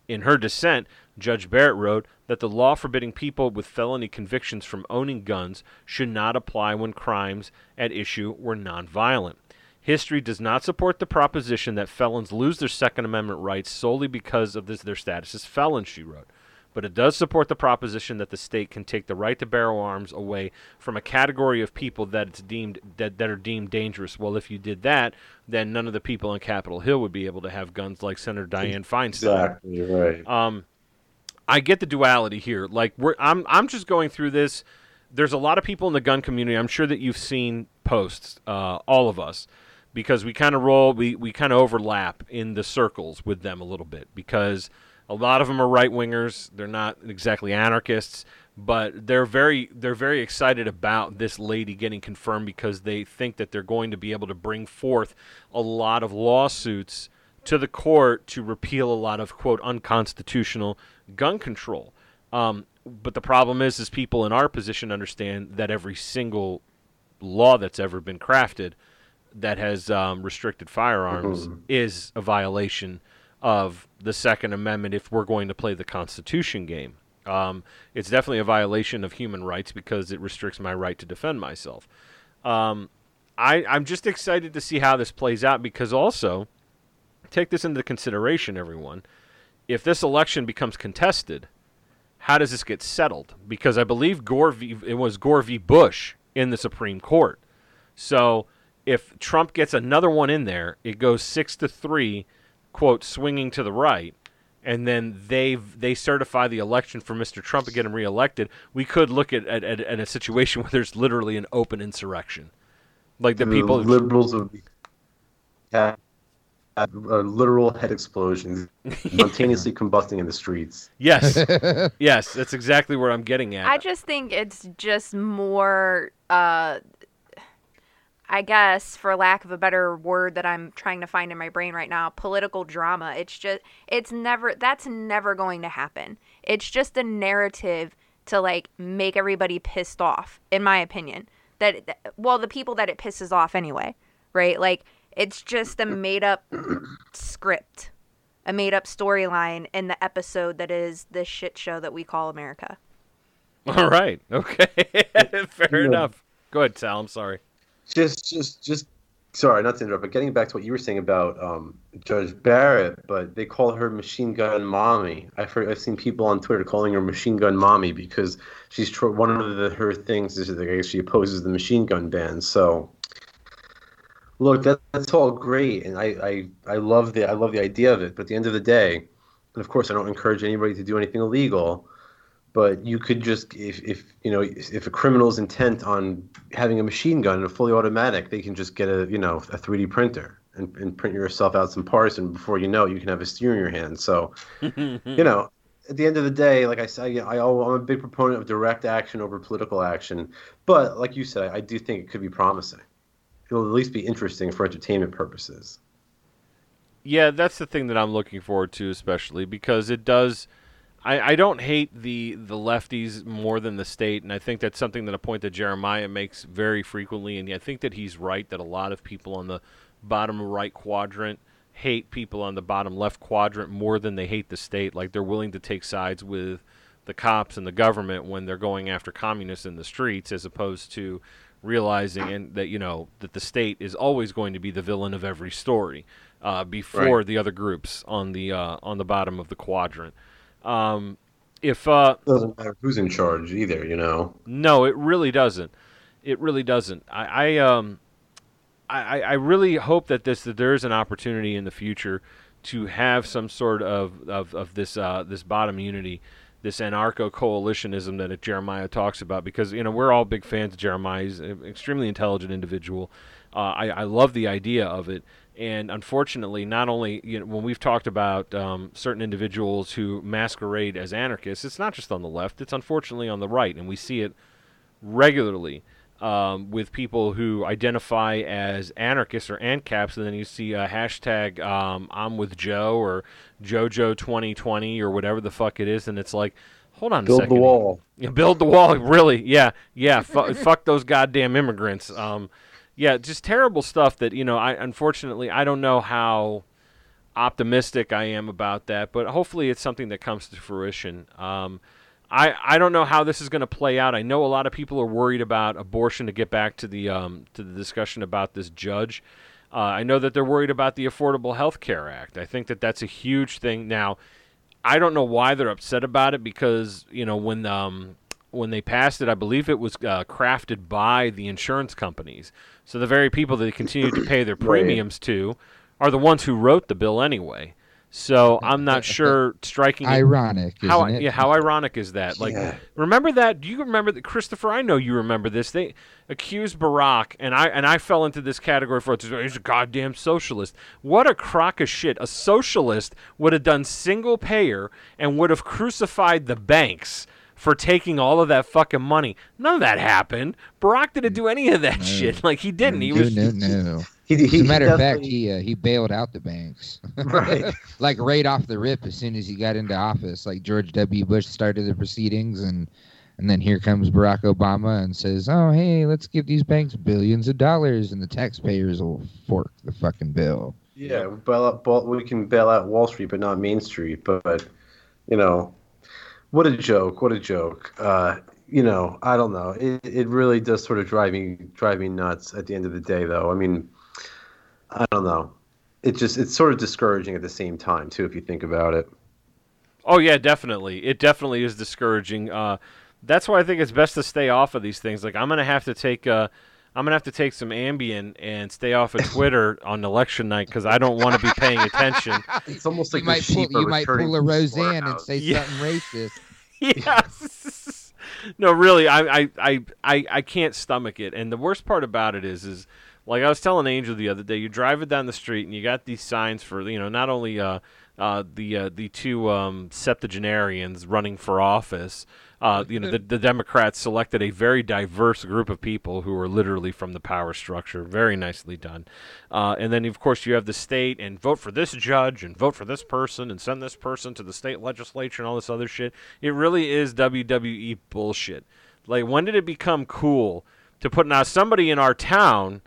In her dissent, Judge Barrett wrote that the law forbidding people with felony convictions from owning guns should not apply when crimes at issue were nonviolent. History does not support the proposition that felons lose their Second Amendment rights solely because of this, their status as felons, she wrote. But it does support the proposition that the state can take the right to bear arms away from a category of people that it's deemed that, that are deemed dangerous. Well, if you did that, then none of the people on Capitol Hill would be able to have guns like Senator Dianne Feinstein. Exactly right. Um, I get the duality here. Like we're, I'm, I'm just going through this. There's a lot of people in the gun community. I'm sure that you've seen posts, uh, all of us, because we kind of roll, we, we kind of overlap in the circles with them a little bit because a lot of them are right wingers. They're not exactly anarchists, but they're very they're very excited about this lady getting confirmed because they think that they're going to be able to bring forth a lot of lawsuits to the court to repeal a lot of quote unconstitutional gun control. Um, but the problem is, is people in our position understand that every single law that's ever been crafted that has um, restricted firearms is a violation of the Second Amendment if we're going to play the Constitution game. Um, it's definitely a violation of human rights because it restricts my right to defend myself. Um, I, I'm just excited to see how this plays out because also, take this into consideration, everyone. If this election becomes contested, how does this get settled? Because I believe Gore v, it was Gore v. Bush in the Supreme Court. So if Trump gets another one in there, it goes six to three, quote, swinging to the right, and then they they certify the election for Mr. Trump and get him reelected. We could look at, at, at, at a situation [LAUGHS] where there's literally an open insurrection, like the people. liberals would be have have a literal head explosions, [LAUGHS] spontaneously combusting in the streets. Yes, [LAUGHS] yes, that's exactly where I'm getting at. I just think it's just more, uh, I guess, for lack of a better word that I'm trying to find in my brain right now, political drama. It's just, it's never, that's never going to happen. It's just a narrative to like make everybody pissed off, in my opinion. That, that- well, the people that it pisses off anyway, right? Like, it's just a made up script, a made up storyline in the episode that is this shit show that we call America. All right, [LAUGHS] okay, [LAUGHS] fair Yeah. enough. Go ahead, Sal. I'm sorry. Just, just, just. Sorry, not to interrupt, but getting back to what you were saying about um, Judge Barrett, but they call her Machine Gun Mommy. I've heard, I've seen people on Twitter calling her Machine Gun Mommy because she's tr- one of the, her things is that she opposes the machine gun ban. So, look, that, that's all great, and I, I, I love the I love the idea of it. But at the end of the day, and of course, I don't encourage anybody to do anything illegal. But you could just, if, if you know, if a criminal's intent on having a machine gun and a fully automatic, they can just get a, you know, a 3D printer and, and print yourself out some parts, and before you know it, you can have a steer in your hand. So, [LAUGHS] you know, at the end of the day, like I said, you know, I, I'm a big proponent of direct action over political action. But like you said, I do think it could be promising. It'll at least be interesting for entertainment purposes. Yeah, that's the thing that I'm looking forward to, especially because it does. I, I don't hate the the lefties more than the state, and I think that's something that a point that Jeremiah makes very frequently, and I think that he's right that a lot of people on the bottom right quadrant hate people on the bottom left quadrant more than they hate the state. Like they're willing to take sides with the cops and the government when they're going after communists in the streets, as opposed to realizing and that you know that the state is always going to be the villain of every story uh, before Right. the other groups on the uh, on the bottom of the quadrant. Um, if uh, Doesn't matter who's in charge either, you know. no, it really doesn't. It really doesn't. I, I um, I, I I really hope that this that there is an opportunity in the future to have some sort of of, of this uh, this bottom unity, this anarcho coalitionism that Jeremiah talks about. Because you know we're all big fans of Jeremiah. He's an extremely intelligent individual. Uh, I, I love the idea of it. And unfortunately, not only you know, when we've talked about um, certain individuals who masquerade as anarchists, it's not just on the left; it's unfortunately on the right, and we see it regularly um, with people who identify as anarchists or ANCAPs, and then you see a hashtag um, I'm with Joe or JoJo 2020 or whatever the fuck it is, and it's like, hold on a Build second. the wall. Yeah, build the wall. [LAUGHS] Really? Yeah, yeah. Fu- [LAUGHS] fuck those goddamn immigrants. Um, yeah, just terrible stuff. That you know, I unfortunately I don't know how optimistic I am about that, but hopefully it's something that comes to fruition. Um, I I don't know how this is going to play out. I know a lot of people are worried about abortion. To get back to the um, to the discussion about this judge. Uh, I know that they're worried about the Affordable Health Care Act. I think that that's a huge thing. Now, I don't know why they're upset about it because you know when um, when they passed it, I believe it was uh, crafted by the insurance companies. So the very people that they continue to pay their [CLEARS THROAT] premiums to are the ones who wrote the bill anyway. So I'm not [LAUGHS] sure striking it Ironic, isn't how it? yeah how ironic is that like Yeah. remember that do you remember that christopher i know you remember this they accused barack and i and i fell into this category for it. he's a goddamn socialist what a crock of shit a socialist would have done single payer and would have crucified the banks for taking all of that fucking money none of that happened barack didn't do any of that shit like he didn't he no, was no, no. He, he, As a matter of fact, he uh, he bailed out the banks, [LAUGHS] right. [LAUGHS] like right off the rip as soon as he got into office. Like George W. Bush started the proceedings, and and then here comes Barack Obama and says, "Oh, hey, let's give these banks billions of dollars, and the taxpayers will fork the fucking bill." Yeah, bail out, bail, we can bail out Wall Street, but not Main Street. But, but you know, what a joke! What a joke! Uh, you know, I don't know. It, it really does sort of drive me drive me nuts. At the end of the day, though, I mean, I don't know. It just it's sort of discouraging at the same time too, if you think about it. Oh yeah, definitely. It definitely is discouraging. Uh, that's why I think it's best to stay off of these things. Like I'm gonna have to take uh, I'm gonna have to take some Ambien and stay off of Twitter on election night because I don't want to be paying attention. [LAUGHS] It's almost like you the might pull, sheep are you might pull a Roseanne and say Yeah. something racist. [LAUGHS] yes. [LAUGHS] No, really, I, I, I, I, I can't stomach it. And the worst part about it is, is like I was telling Angel the other day, you're driving down the street and you got these signs for, you know, not only uh, uh, the uh, the two um, septuagenarians running for office. Uh, you know, the, [LAUGHS] the Democrats selected a very diverse group of people who were literally from the power structure. Very nicely done. Uh, and then, of course, you have the state and vote for this judge and vote for this person and send this person to the state legislature and all this other shit. It really is WWE bullshit. Like, when did it become cool to put now somebody in our town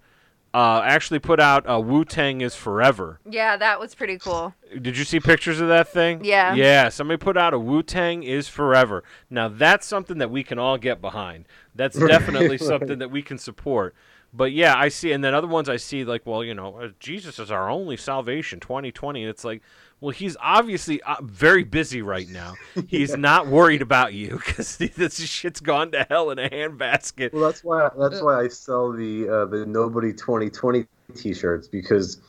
uh, actually put out uh, Wu Tang is Forever? Yeah, that was pretty cool. Did you see pictures of that thing? Yeah. Yeah, somebody put out a Wu Tang is forever. Now that's something that we can all get behind. That's [LAUGHS] definitely something that we can support. But yeah, I see, and then other ones I see like, well, you know, uh, Jesus is our only salvation, 2020. And it's like, well, he's obviously uh, very busy right now. [LAUGHS] He's not worried about you because [LAUGHS] this shit's gone to hell in a handbasket. Well, that's why that's why I sell the uh, the nobody 2020 T-shirts because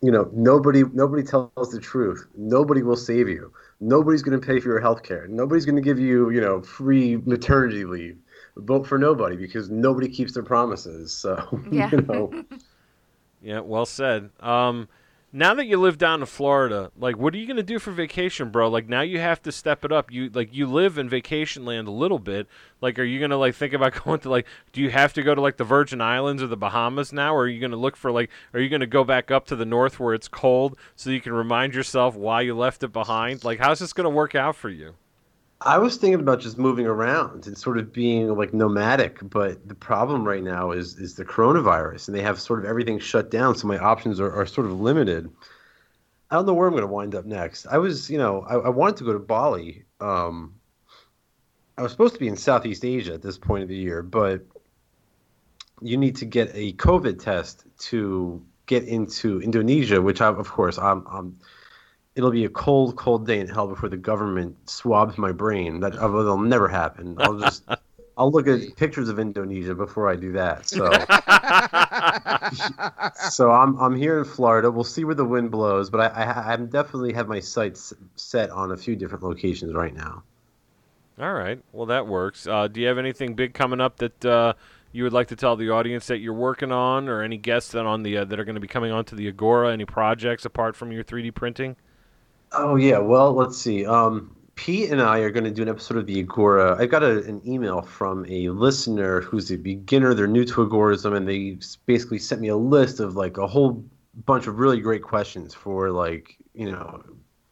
you know nobody nobody tells the truth. Nobody will save you. Nobody's going to pay for your health care. Nobody's going to give you you know free maternity leave. Vote for nobody because nobody keeps their promises. So [LAUGHS] Yeah. you know [LAUGHS] Yeah, well said. Um, now that you live down in Florida, like what are you gonna do for vacation, bro? Like now you have to step it up. You like you live in vacation land a little bit. Like are you gonna like think about [LAUGHS] going to like do you have to go to like the Virgin Islands or the Bahamas now? Or are you gonna look for like are you gonna go back up to the north where it's cold so you can remind yourself why you left it behind? Like how's this gonna work out for you? I was thinking about just moving around and sort of being like nomadic, but the problem right now is is the coronavirus, and they have sort of everything shut down, so my options are, are sort of limited. I don't know where I'm going to wind up next. I was, you know, I, I wanted to go to Bali. Um, I was supposed to be in Southeast Asia at this point of the year, but you need to get a COVID test to get into Indonesia, which I, of course, I'm, I'm it'll be a cold, cold day in hell before the government swabs my brain. That uh, that'll never happen. I'll just [LAUGHS] I'll look at pictures of Indonesia before I do that. So [LAUGHS] so I'm I'm here in Florida. We'll see where the wind blows, but I I, I definitely have my sights set on a few different locations right now. All right. Well, that works. Uh, do you have anything big coming up that uh, you would like to tell the audience that you're working on, or any guests that on the uh, that are going to be coming onto the Agora? Any projects apart from your 3D printing? Oh yeah, well let's see. Um, Pete and I are going to do an episode of the Agora. I got a, an email from a listener who's a beginner. They're new to Agorism, and they basically sent me a list of like a whole bunch of really great questions for like you know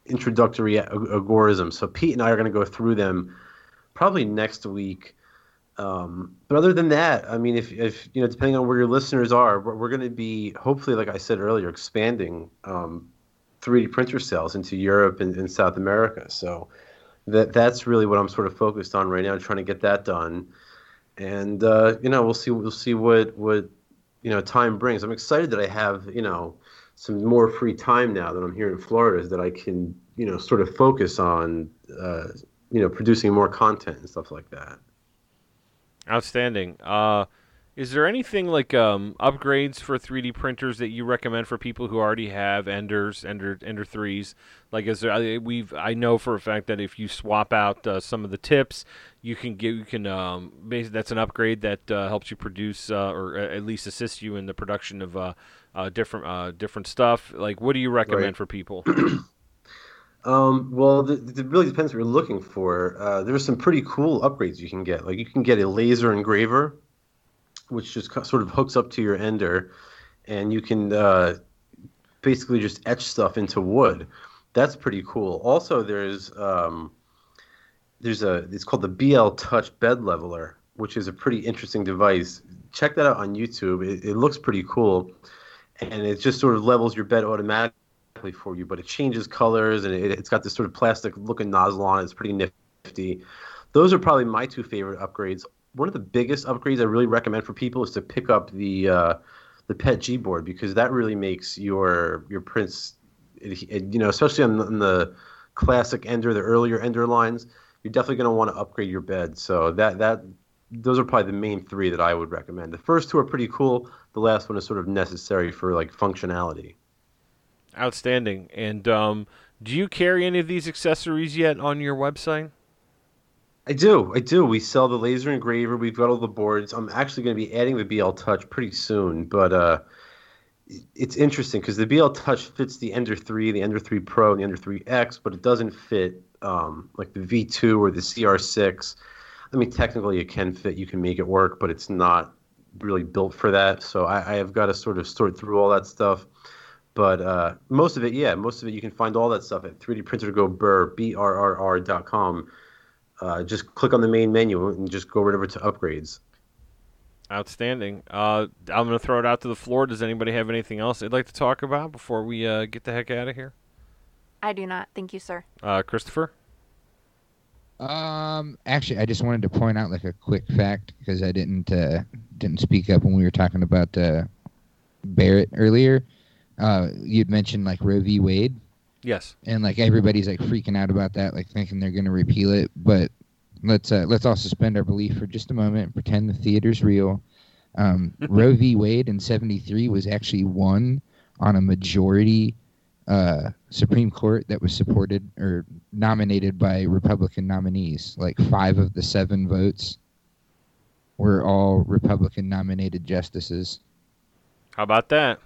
introductory ag- agorism. So Pete and I are going to go through them probably next week. Um, but other than that, I mean, if, if you know, depending on where your listeners are, we're, we're going to be hopefully, like I said earlier, expanding um, 3D printer sales into Europe and, and South America. So that that's really what I'm sort of focused on right now, trying to get that done. And uh, you know, we'll see we'll see what what you know time brings. I'm excited that I have you know some more free time now that I'm here in Florida, that I can you know sort of focus on uh, you know producing more content and stuff like that. Outstanding. Uh, is there anything like um, upgrades for 3D printers that you recommend for people who already have Enders, Ender, Ender threes? Like, is there? I- We've I know for a fact that if you swap out uh, some of the tips, you can get you can um, basically that's an upgrade that uh, helps you produce uh, or at least assist you in the production of uh, uh, different uh, different stuff. Like, what do you recommend Right. for people? [CLEARS THROAT] Um, well, it really depends what you're looking for. Uh, there's some pretty cool upgrades you can get. Like you can get a laser engraver, which just sort of hooks up to your ender, and you can uh, basically just etch stuff into wood. That's pretty cool. Also, there's um, there's a it's called the BL Touch Bed Leveler, which is a pretty interesting device. Check that out on YouTube. It, it looks pretty cool, and it just sort of levels your bed automatically for you, but it changes colors and it, it's got this sort of plastic looking nozzle on it. It's pretty nifty. Those are probably my two favorite upgrades. One of the biggest upgrades I really recommend for people is to pick up the uh, the PETG board because that really makes your your prints, you know, especially on the, on the classic Ender, the earlier Ender lines. You're definitely going to want to upgrade your bed. So that that those are probably the main three that I would recommend. The first two are pretty cool. The last one is sort of necessary for like functionality. Outstanding. And um, do you carry any of these accessories yet on your website? I do. I do. We sell the laser engraver. We've got all the boards. I'm actually going to be adding the BL Touch pretty soon, but uh, it's interesting because the BL Touch fits the Ender 3, the Ender 3 Pro, and the Ender 3X, but it doesn't fit um, like the V2 or the CR6. I mean, technically it can fit. You can make it work, but it's not really built for that. So I, I have got to sort of sort through all that stuff. But uh, most of it, yeah, most of it, you can find all that stuff at 3D Uh, just click on the main menu and just go right over to upgrades. Outstanding. Uh, I'm going to throw it out to the floor. Does anybody have anything else they'd like to talk about before we uh, get the heck out of here? I do not. Thank you, sir. Uh, Christopher? Um, actually, I just wanted to point out like a quick fact because I didn't uh, didn't speak up when we were talking about uh, Barrett earlier. Uh, you'd mentioned like Roe v. Wade, Yes. and like everybody's like freaking out about that, like thinking they're gonna repeal it. But let's uh, let's all suspend our belief for just a moment and pretend the theater's real. Um, [LAUGHS] Roe v. Wade in '73 was actually won on a majority uh, Supreme Court that was supported or nominated by Republican nominees. Like five of the seven votes were all Republican nominated justices. How about that?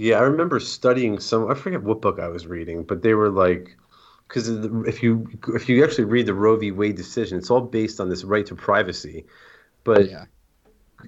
Yeah, I remember studying some. I forget what book I was reading, but they were like, because if you if you actually read the Roe v. Wade decision, it's all based on this right to privacy. But yeah.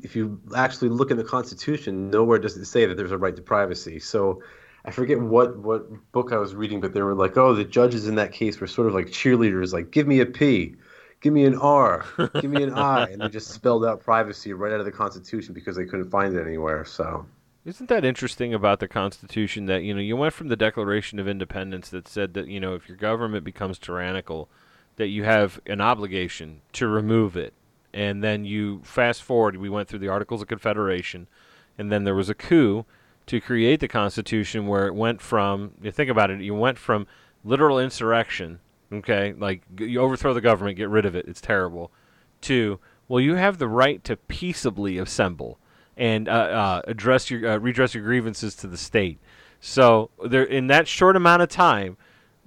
if you actually look in the Constitution, nowhere does it say that there's a right to privacy. So I forget what what book I was reading, but they were like, oh, the judges in that case were sort of like cheerleaders, like give me a P, give me an R, give me an I, and they just [LAUGHS] spelled out privacy right out of the Constitution because they couldn't find it anywhere. So. Isn't that interesting about the Constitution that you know you went from the Declaration of Independence that said that you know if your government becomes tyrannical, that you have an obligation to remove it, and then you fast forward, we went through the Articles of Confederation, and then there was a coup to create the Constitution where it went from you think about it, you went from literal insurrection, okay, like you overthrow the government, get rid of it, it's terrible, to well you have the right to peaceably assemble and uh, uh, address your uh, redress your grievances to the state. So there, in that short amount of time,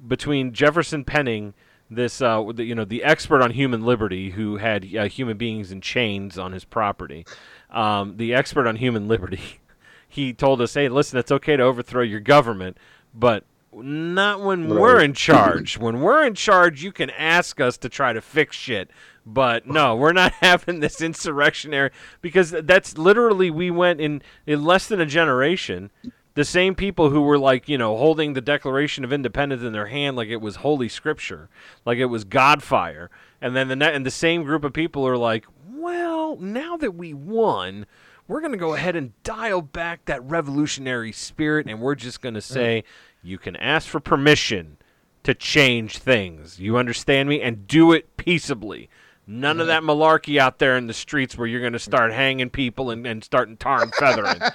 between Jefferson penning this, uh, the, you know, the expert on human liberty who had uh, human beings in chains on his property, um, the expert on human liberty, [LAUGHS] he told us, "Hey, listen, it's okay to overthrow your government, but." Not when we're in charge. when we're in charge, you can ask us to try to fix shit. But no, we're not [LAUGHS] having this insurrectionary because that's literally we went in in less than a generation. The same people who were like, you know, holding the Declaration of Independence in their hand like it was holy scripture, like it was Godfire, and then the ne- and the same group of people are like, well, now that we won, we're going to go ahead and dial back that revolutionary spirit, and we're just going to say you can ask for permission to change things. You understand me? And do it peaceably. None of that malarkey out there in the streets where you're going to start hanging people and, and starting tar and feathering. [LAUGHS]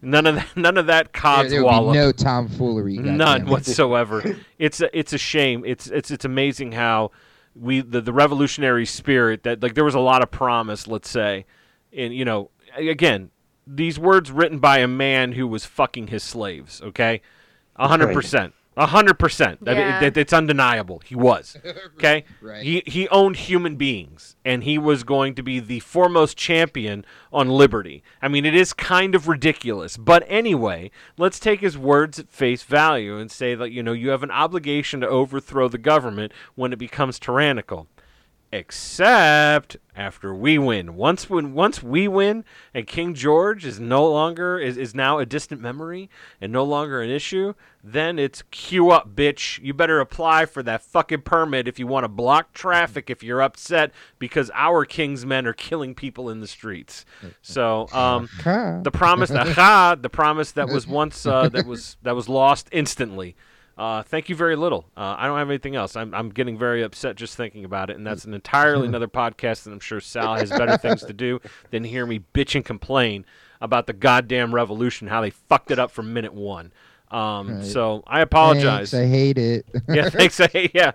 None of that, none of that There, there would codswallop. be no tomfoolery. None whatsoever. [LAUGHS] it's a, it's a shame. It's it's it's amazing how we the, the revolutionary spirit that like there was a lot of promise, let's say, and you know again these words written by a man who was fucking his slaves. Okay, a hundred percent. A hundred percent. I mean, Yeah. it- It's undeniable. He was. [LAUGHS] Okay. Right. He he owned human beings, and he was going to be the foremost champion on liberty. I mean, it is kind of ridiculous, but anyway, let's take his words at face value and say that you know you have an obligation to overthrow the government when it becomes tyrannical. Except after we win. Once when once we win and King George is no longer is, is now a distant memory and no longer an issue, then it's queue up, bitch. You better apply for that fucking permit if you want to block traffic if you're upset because our king's men are killing people in the streets. So um the promise aha, the promise that was once uh, that was that was lost instantly. Uh, thank you very little. Uh, I don't have anything else. I'm, I'm getting very upset just thinking about it, and that's an entirely another [LAUGHS] podcast. And I'm sure Sal has better things to do than hear me bitch and complain about the goddamn revolution, how they fucked it up from minute one. Um, Right. So I apologize. Thanks, I hate it. [LAUGHS] yeah, thanks. yeah,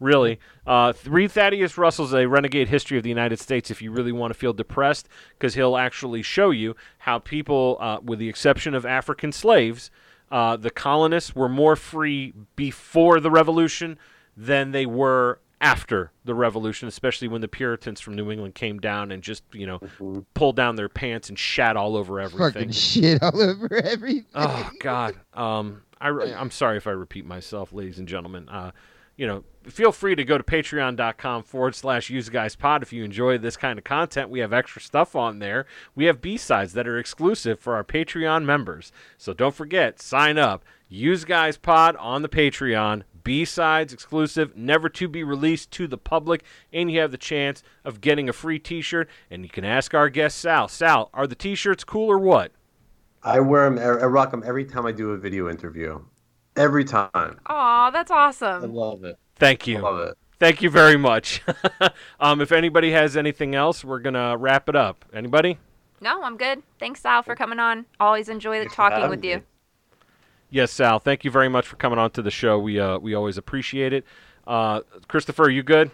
really. Uh, read Thaddeus Russell's A Renegade History of the United States if you really want to feel depressed, because he'll actually show you how people, uh, with the exception of African slaves, uh, the colonists were more free before the Revolution than they were after the Revolution, especially when the Puritans from New England came down and just, you know, pulled down their pants and shat all over everything. Fucking shit all over everything. Oh God. Um, I I'm sorry if I repeat myself, ladies and gentlemen. Uh, you know, feel free to go to patreon.com forward slash use guys pod if you enjoy this kind of content. We have extra stuff on there. We have B sides that are exclusive for our Patreon members. So don't forget, sign up. Use guys pod on the Patreon. B sides exclusive, never to be released to the public, and you have the chance of getting a free t shirt. And you can ask our guest Sal. Sal, are the t shirts cool or what? I wear them. I rock them every time I do a video interview. Every time. Aw, that's awesome. I love it. Thank I you. love it. Thank you very much. [LAUGHS] um, if anybody has anything else, we're gonna wrap it up. Anybody? No, I'm good. Thanks, Sal, for coming on. Always enjoy Thanks for talking with you. Yes, Sal. Thank you very much for coming on to the show. We uh, we always appreciate it. Uh, Christopher, you good?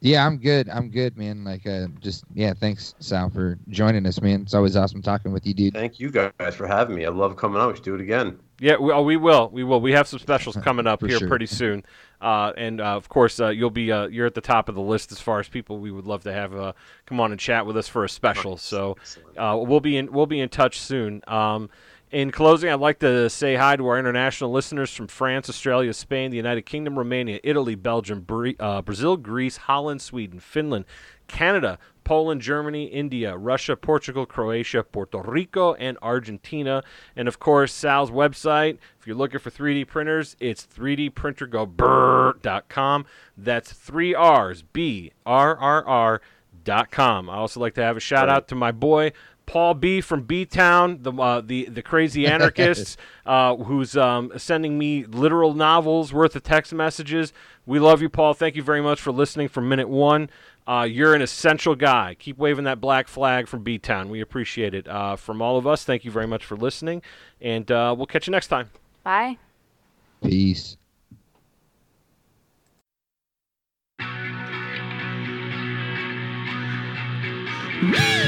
Yeah, I'm good. I'm good, man. Like, uh, just yeah, thanks, Sal, for joining us, man. It's always awesome talking with you, dude. Thank you guys for having me. I love coming on. We should do it again. Yeah, we, oh, we will. We will. We have some specials [LAUGHS] coming up here sure. pretty soon, uh, and uh, of course, uh, you'll be uh, you're at the top of the list as far as people we would love to have uh, come on and chat with us for a special. So uh, we'll be in we'll be in touch soon. Um, In closing, I'd like to say hi to our international listeners from France, Australia, Spain, the United Kingdom, Romania, Italy, Belgium, Bre- uh, Brazil, Greece, Holland, Sweden, Finland, Canada, Poland, Germany, India, Russia, Portugal, Croatia, Puerto Rico, and Argentina. And of course, Sal's website. If you're looking for 3D printers, it's 3dprintergobrrr.com. That's three R's, B R R R dot com. I also like to have a shout out to my boy Paul B from B Town, the uh, the the crazy [LAUGHS] anarchist, uh, who's um, sending me literal novels worth of text messages. We love you, Paul. Thank you very much for listening from minute one. Uh, you're an essential guy. Keep waving that black flag from B Town. We appreciate it. Uh, from all of us, thank you very much for listening, and uh, we'll catch you next time. Bye. Peace. Woo!